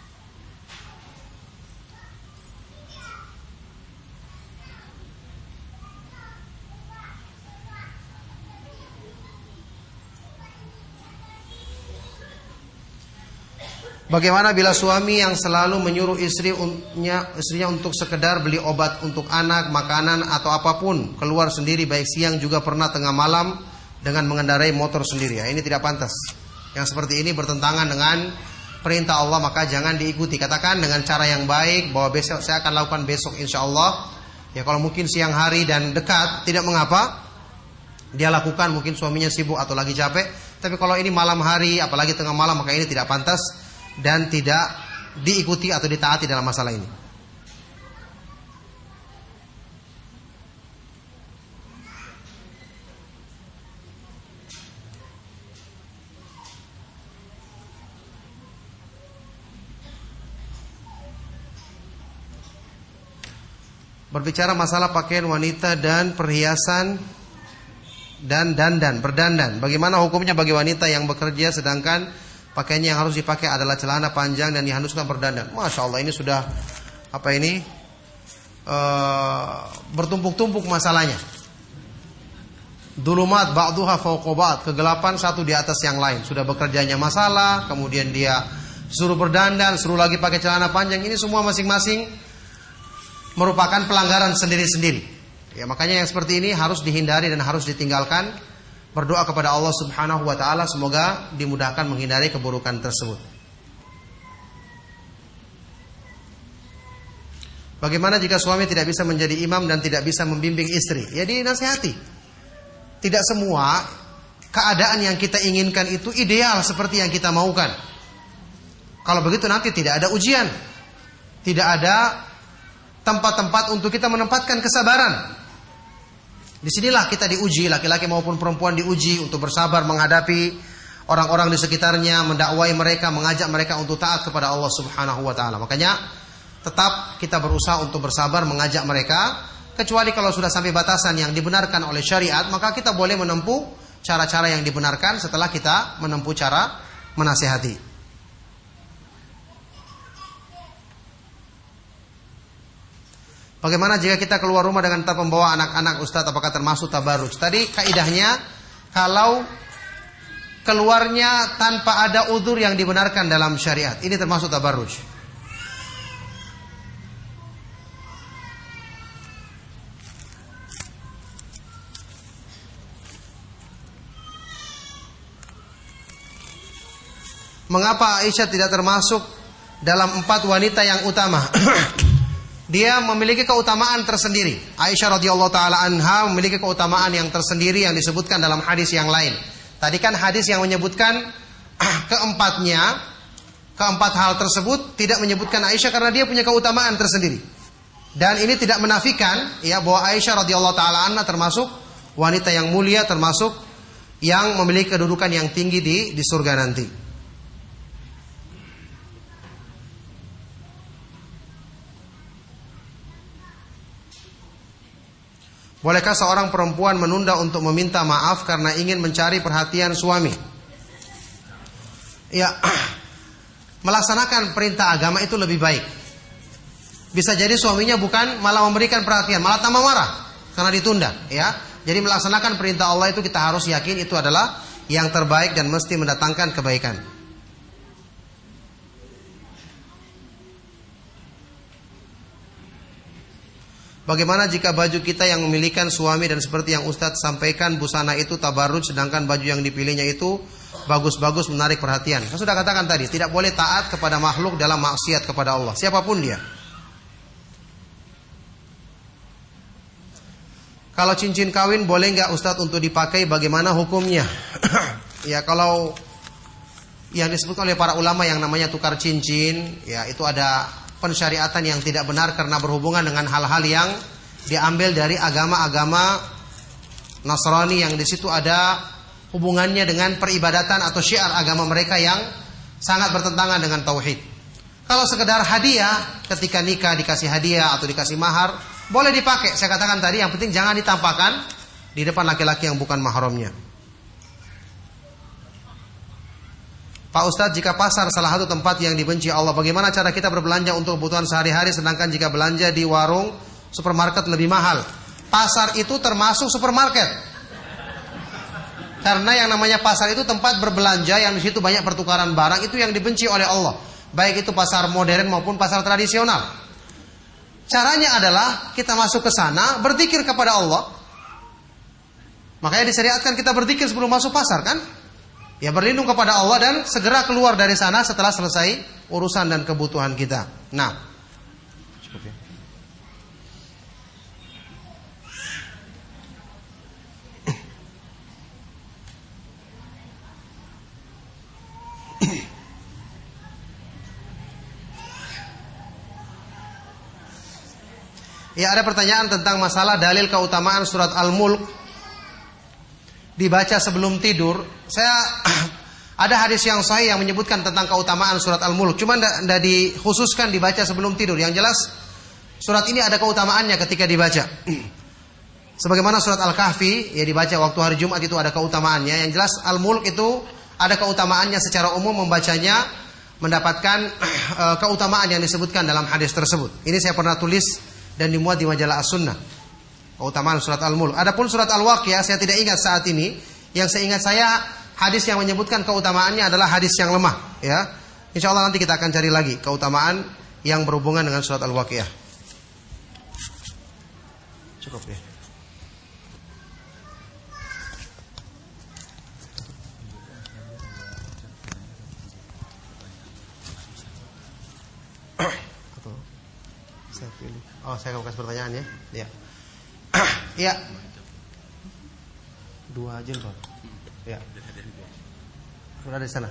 Bagaimana bila suami yang selalu menyuruh istrinya, istrinya untuk sekedar beli obat untuk anak, makanan atau apa pun, keluar sendiri baik siang juga pernah tengah malam dengan mengendarai motor sendiri. Ya, ini tidak pantas. Yang seperti ini bertentangan dengan perintah Allah maka jangan diikuti. Katakan dengan cara yang baik bahwa besok saya akan lakukan besok insya Allah. Ya kalau mungkin siang hari dan dekat tidak mengapa. dia lakukan mungkin suaminya sibuk atau lagi capek tapi kalau ini malam hari apalagi tengah malam maka ini tidak pantas dan tidak diikuti atau ditaati dalam masalah ini berbicara masalah pakaian wanita dan perhiasan dan dandan, berdandan. Bagaimana hukumnya bagi wanita yang bekerja sedangkan pakaiannya yang harus dipakai adalah celana panjang dan diharuskan berdandan. Masya Allah ini sudah apa ini uh, bertumpuk-tumpuk masalahnya. Dulumat ba'duha fauqobat kegelapan satu di atas yang lain. Sudah bekerjanya masalah, kemudian dia suruh berdandan, suruh lagi pakai celana panjang. Ini semua masing-masing merupakan pelanggaran sendiri-sendiri. Ya, makanya yang seperti ini harus dihindari dan harus ditinggalkan. Berdoa kepada Allah Subhanahu wa taala semoga dimudahkan menghindari keburukan tersebut. Bagaimana jika suami tidak bisa menjadi imam dan tidak bisa membimbing istri? Ya dinasihati. Tidak semua keadaan yang kita inginkan itu ideal seperti yang kita maukan. Kalau begitu nanti tidak ada ujian. Tidak ada tempat-tempat untuk kita menempatkan kesabaran. Di sinilah kita diuji, laki-laki maupun perempuan diuji untuk bersabar menghadapi orang-orang di sekitarnya, mendakwai mereka, mengajak mereka untuk taat kepada Allah Subhanahu wa taala. Makanya tetap kita berusaha untuk bersabar mengajak mereka, kecuali kalau sudah sampai batasan yang dibenarkan oleh syariat, maka kita boleh menempuh cara-cara yang dibenarkan setelah kita menempuh cara menasihati. Bagaimana jika kita keluar rumah dengan tak membawa anak-anak Ustadz apakah termasuk tabarruj? Tadi kaidahnya kalau keluarnya tanpa ada udur yang dibenarkan dalam syariat, ini termasuk tabarruj. Mengapa Aisyah tidak termasuk dalam empat wanita yang utama? dia memiliki keutamaan tersendiri. Aisyah radhiyallahu taala anha memiliki keutamaan yang tersendiri yang disebutkan dalam hadis yang lain. Tadi kan hadis yang menyebutkan keempatnya, keempat hal tersebut tidak menyebutkan Aisyah karena dia punya keutamaan tersendiri. Dan ini tidak menafikan ya bahwa Aisyah radhiyallahu taala anha termasuk wanita yang mulia termasuk yang memiliki kedudukan yang tinggi di di surga nanti. Bolehkah seorang perempuan menunda untuk meminta maaf karena ingin mencari perhatian suami? Ya, melaksanakan perintah agama itu lebih baik. Bisa jadi suaminya bukan malah memberikan perhatian, malah tambah marah karena ditunda, ya. Jadi melaksanakan perintah Allah itu kita harus yakin itu adalah yang terbaik dan mesti mendatangkan kebaikan. Bagaimana jika baju kita yang memilikan suami dan seperti yang Ustadz sampaikan busana itu tabarut sedangkan baju yang dipilihnya itu bagus-bagus menarik perhatian. Saya sudah katakan tadi, tidak boleh taat kepada makhluk dalam maksiat kepada Allah, siapa pun dia. Kalau cincin kawin boleh nggak Ustadz untuk dipakai bagaimana hukumnya? ya kalau yang disebut oleh para ulama yang namanya tukar cincin, ya itu ada pensyariatan yang tidak benar karena berhubungan dengan hal-hal yang diambil dari agama-agama Nasrani yang di situ ada hubungannya dengan peribadatan atau syiar agama mereka yang sangat bertentangan dengan tauhid. Kalau sekedar hadiah ketika nikah dikasih hadiah atau dikasih mahar boleh dipakai. Saya katakan tadi yang penting jangan ditampakkan di depan laki-laki yang bukan mahramnya. Pak Ustadz, jika pasar salah satu tempat yang dibenci Allah, bagaimana cara kita berbelanja untuk kebutuhan sehari-hari sedangkan jika belanja di warung supermarket lebih mahal? Pasar itu termasuk supermarket. Karena yang namanya pasar itu tempat berbelanja yang di situ banyak pertukaran barang itu yang dibenci oleh Allah. Baik itu pasar modern maupun pasar tradisional. Caranya adalah kita masuk ke sana berzikir kepada Allah. Makanya disyariatkan kita berzikir sebelum masuk pasar kan? Ya berlindung kepada Allah dan segera keluar dari sana setelah selesai urusan dan kebutuhan kita. Nah. Ya ada pertanyaan tentang masalah dalil keutamaan surat Al-Mulk dibaca sebelum tidur. Saya ada hadis yang sahih yang menyebutkan tentang keutamaan surat Al-Mulk, cuma tidak dikhususkan dibaca sebelum tidur. Yang jelas surat ini ada keutamaannya ketika dibaca. Sebagaimana surat Al-Kahfi ya dibaca waktu hari Jumat itu ada keutamaannya. Yang jelas Al-Mulk itu ada keutamaannya secara umum membacanya mendapatkan uh, keutamaan yang disebutkan dalam hadis tersebut. Ini saya pernah tulis dan dimuat di majalah As-Sunnah. Keutamaan surat Al-Mulk. Adapun surat Al-Waqiah saya tidak ingat saat ini. Yang saya ingat saya hadis yang menyebutkan keutamaannya adalah hadis yang lemah, ya. Insya Allah nanti kita akan cari lagi keutamaan yang berhubungan dengan surat Al-Waqiah. Cukup ya. saya pilih. Oh, saya akan kasih pertanyaan ya. Ya. Iya. Dua aja, Pak. Ya. Sudah di sana.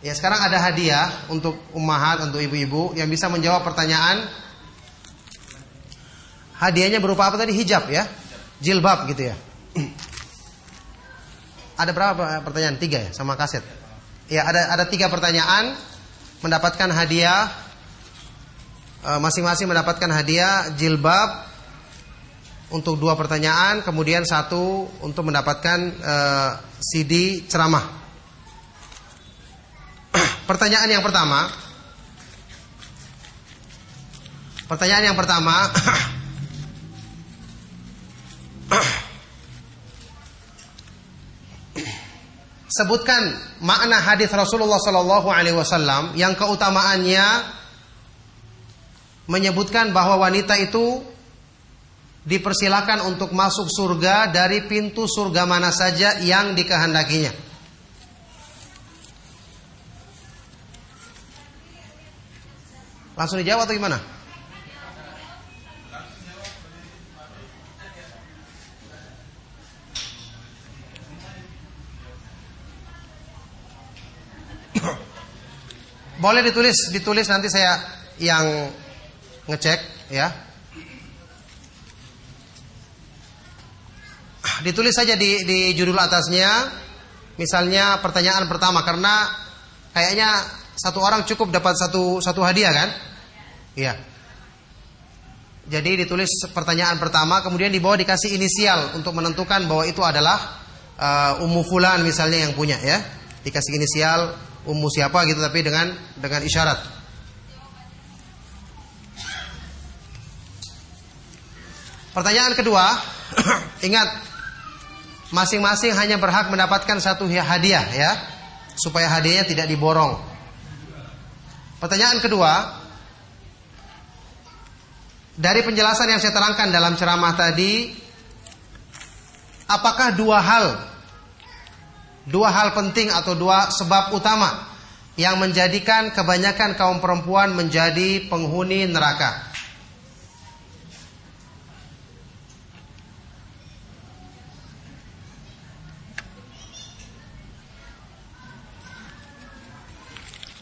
Ya, sekarang ada hadiah untuk ummahat, untuk ibu-ibu yang bisa menjawab pertanyaan. Hadiahnya berupa apa tadi? Hijab ya. Jilbab gitu ya. Ada berapa pertanyaan? Tiga ya, sama kaset. Ya, ada ada tiga pertanyaan mendapatkan hadiah Eh, masing-masing mendapatkan hadiah jilbab untuk dua pertanyaan, kemudian satu untuk mendapatkan uh, eh, CD ceramah. pertanyaan yang pertama, pertanyaan yang pertama, sebutkan makna hadis Rasulullah Sallallahu Alaihi Wasallam yang keutamaannya menyebutkan bahwa wanita itu dipersilakan untuk masuk surga dari pintu surga mana saja yang dikehendakinya. Langsung dijawab atau gimana? Boleh ditulis, ditulis nanti saya yang ngecek ya. Ditulis saja di, di judul atasnya, misalnya pertanyaan pertama karena kayaknya satu orang cukup dapat satu satu hadiah kan? Iya. Jadi ditulis pertanyaan pertama, kemudian di bawah dikasih inisial untuk menentukan bahwa itu adalah uh, Ummu Fulan misalnya yang punya ya. Dikasih inisial Ummu siapa gitu tapi dengan dengan isyarat. Pertanyaan kedua, ingat masing-masing hanya berhak mendapatkan satu hadiah ya, supaya hadiahnya tidak diborong. Pertanyaan kedua, dari penjelasan yang saya terangkan dalam ceramah tadi, apakah dua hal, dua hal penting atau dua sebab utama yang menjadikan kebanyakan kaum perempuan menjadi penghuni neraka?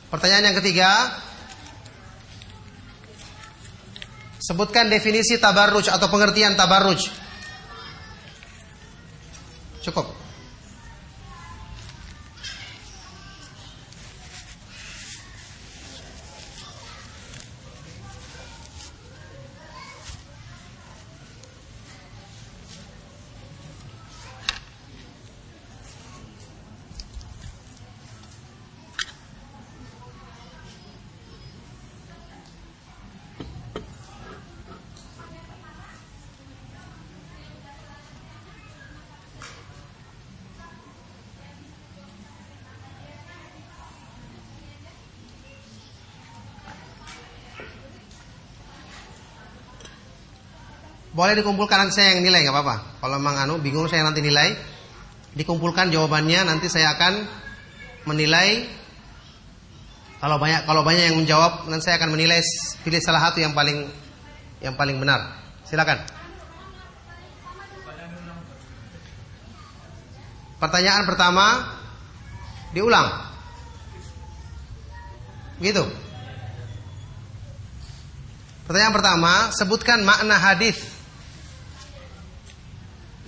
Pertanyaan yang ketiga. Sebutkan definisi tabarruj atau pengertian tabarruj. Cukup. Boleh dikumpulkan nanti saya yang nilai nggak apa-apa. Kalau memang anu bingung saya nanti nilai, dikumpulkan jawabannya nanti saya akan menilai. Kalau banyak kalau banyak yang menjawab nanti saya akan menilai pilih salah satu yang paling yang paling benar. Silakan. Pertanyaan pertama diulang. Gitu. Pertanyaan pertama, sebutkan makna hadis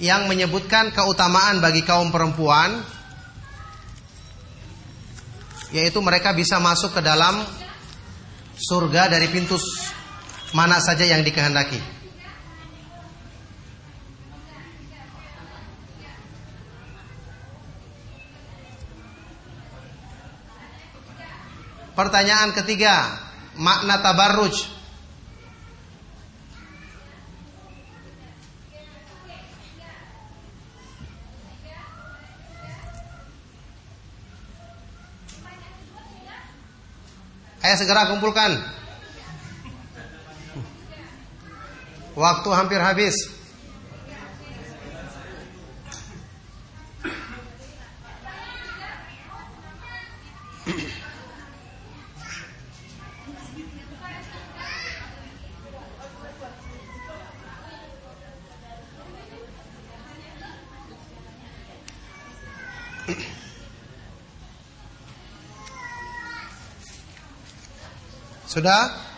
yang menyebutkan keutamaan bagi kaum perempuan yaitu mereka bisa masuk ke dalam surga dari pintu mana saja yang dikehendaki. Pertanyaan ketiga, makna tabarruj Ayo segera kumpulkan. Waktu hampir habis. Sudah?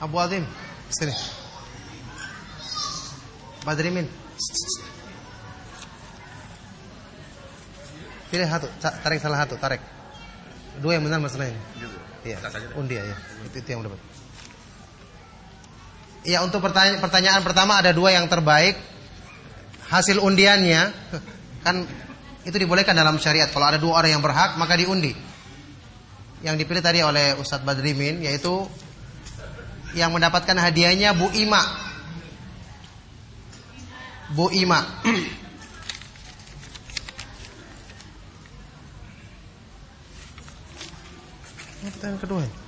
Abu Azim, sini. Badrimin. Pilih satu, tarik salah satu, tarik. Dua yang benar masalahnya. Iya. Undi ya, itu, itu yang dapat. Iya untuk pertanyaan, pertanyaan pertama ada dua yang terbaik. Hasil undiannya kan itu dibolehkan dalam syariat. Kalau ada dua orang yang berhak maka diundi. Yang dipilih tadi oleh Ustadz Badrimin yaitu yang mendapatkan hadiahnya Bu Ima. Bu Ima. Pertanyaan kedua.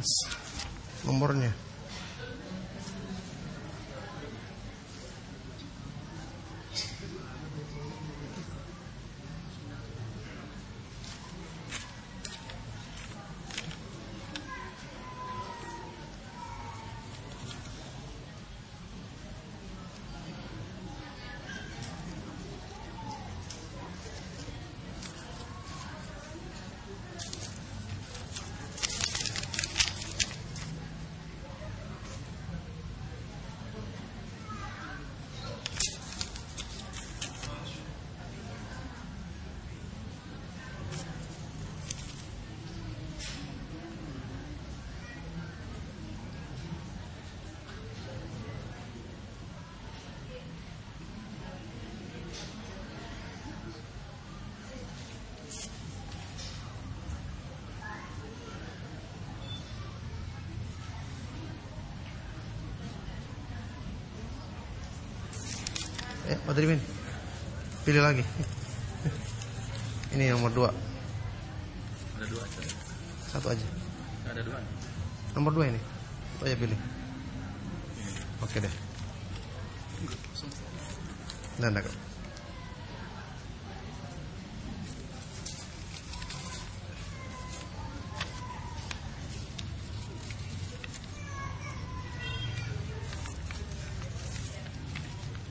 Jelas nomornya. Ya, Pak Trimin. Pilih lagi. Ini nomor dua. Ada dua. Satu aja. Ada dua. Nomor dua ini. Satu aja pilih. Oke deh. Nah, nah.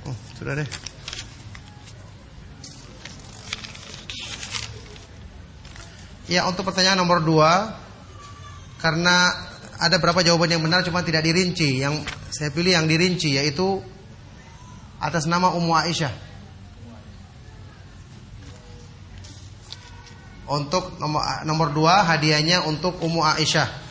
Oh, sudah deh. Ya, untuk pertanyaan nomor dua, karena ada berapa jawaban yang benar cuma tidak dirinci. Yang saya pilih yang dirinci yaitu atas nama Ummu Aisyah. Untuk nomor, nomor dua hadiahnya untuk Ummu Aisyah.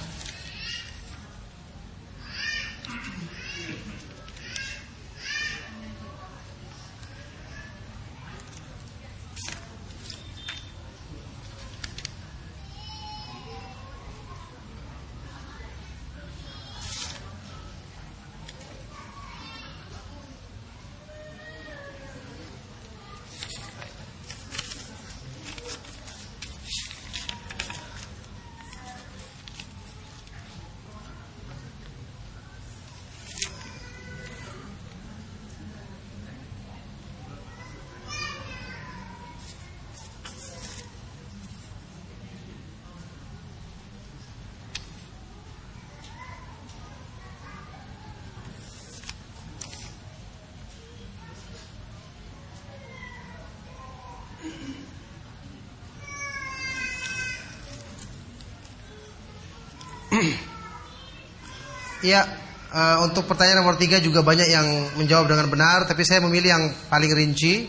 Ya, eh, untuk pertanyaan nomor tiga juga banyak yang menjawab dengan benar, tapi saya memilih yang paling rinci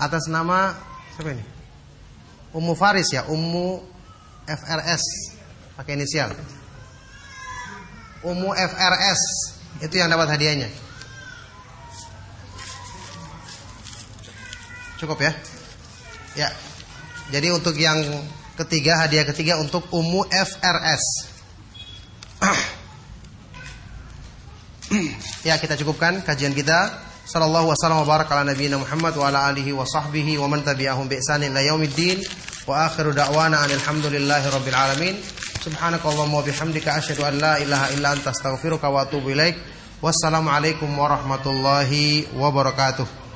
atas nama siapa ini? Ummu Faris ya, Ummu FRS pakai inisial. Ummu FRS itu yang dapat hadiahnya. Cukup ya? Ya. Jadi untuk yang ketiga hadiah ketiga untuk Ummu FRS. Ya kita cukupkan kajian kita. Sallallahu wasallam wa baraka ala nabiyina Muhammad wa ala alihi wa sahbihi wa man tabi'ahum bi ihsanin ila yaumiddin wa akhiru da'wana alhamdulillahi rabbil alamin. Subhanakallahumma wa bihamdika asyhadu an la ilaha illa anta astaghfiruka wa atubu ilaik. Wassalamualaikum warahmatullahi wabarakatuh.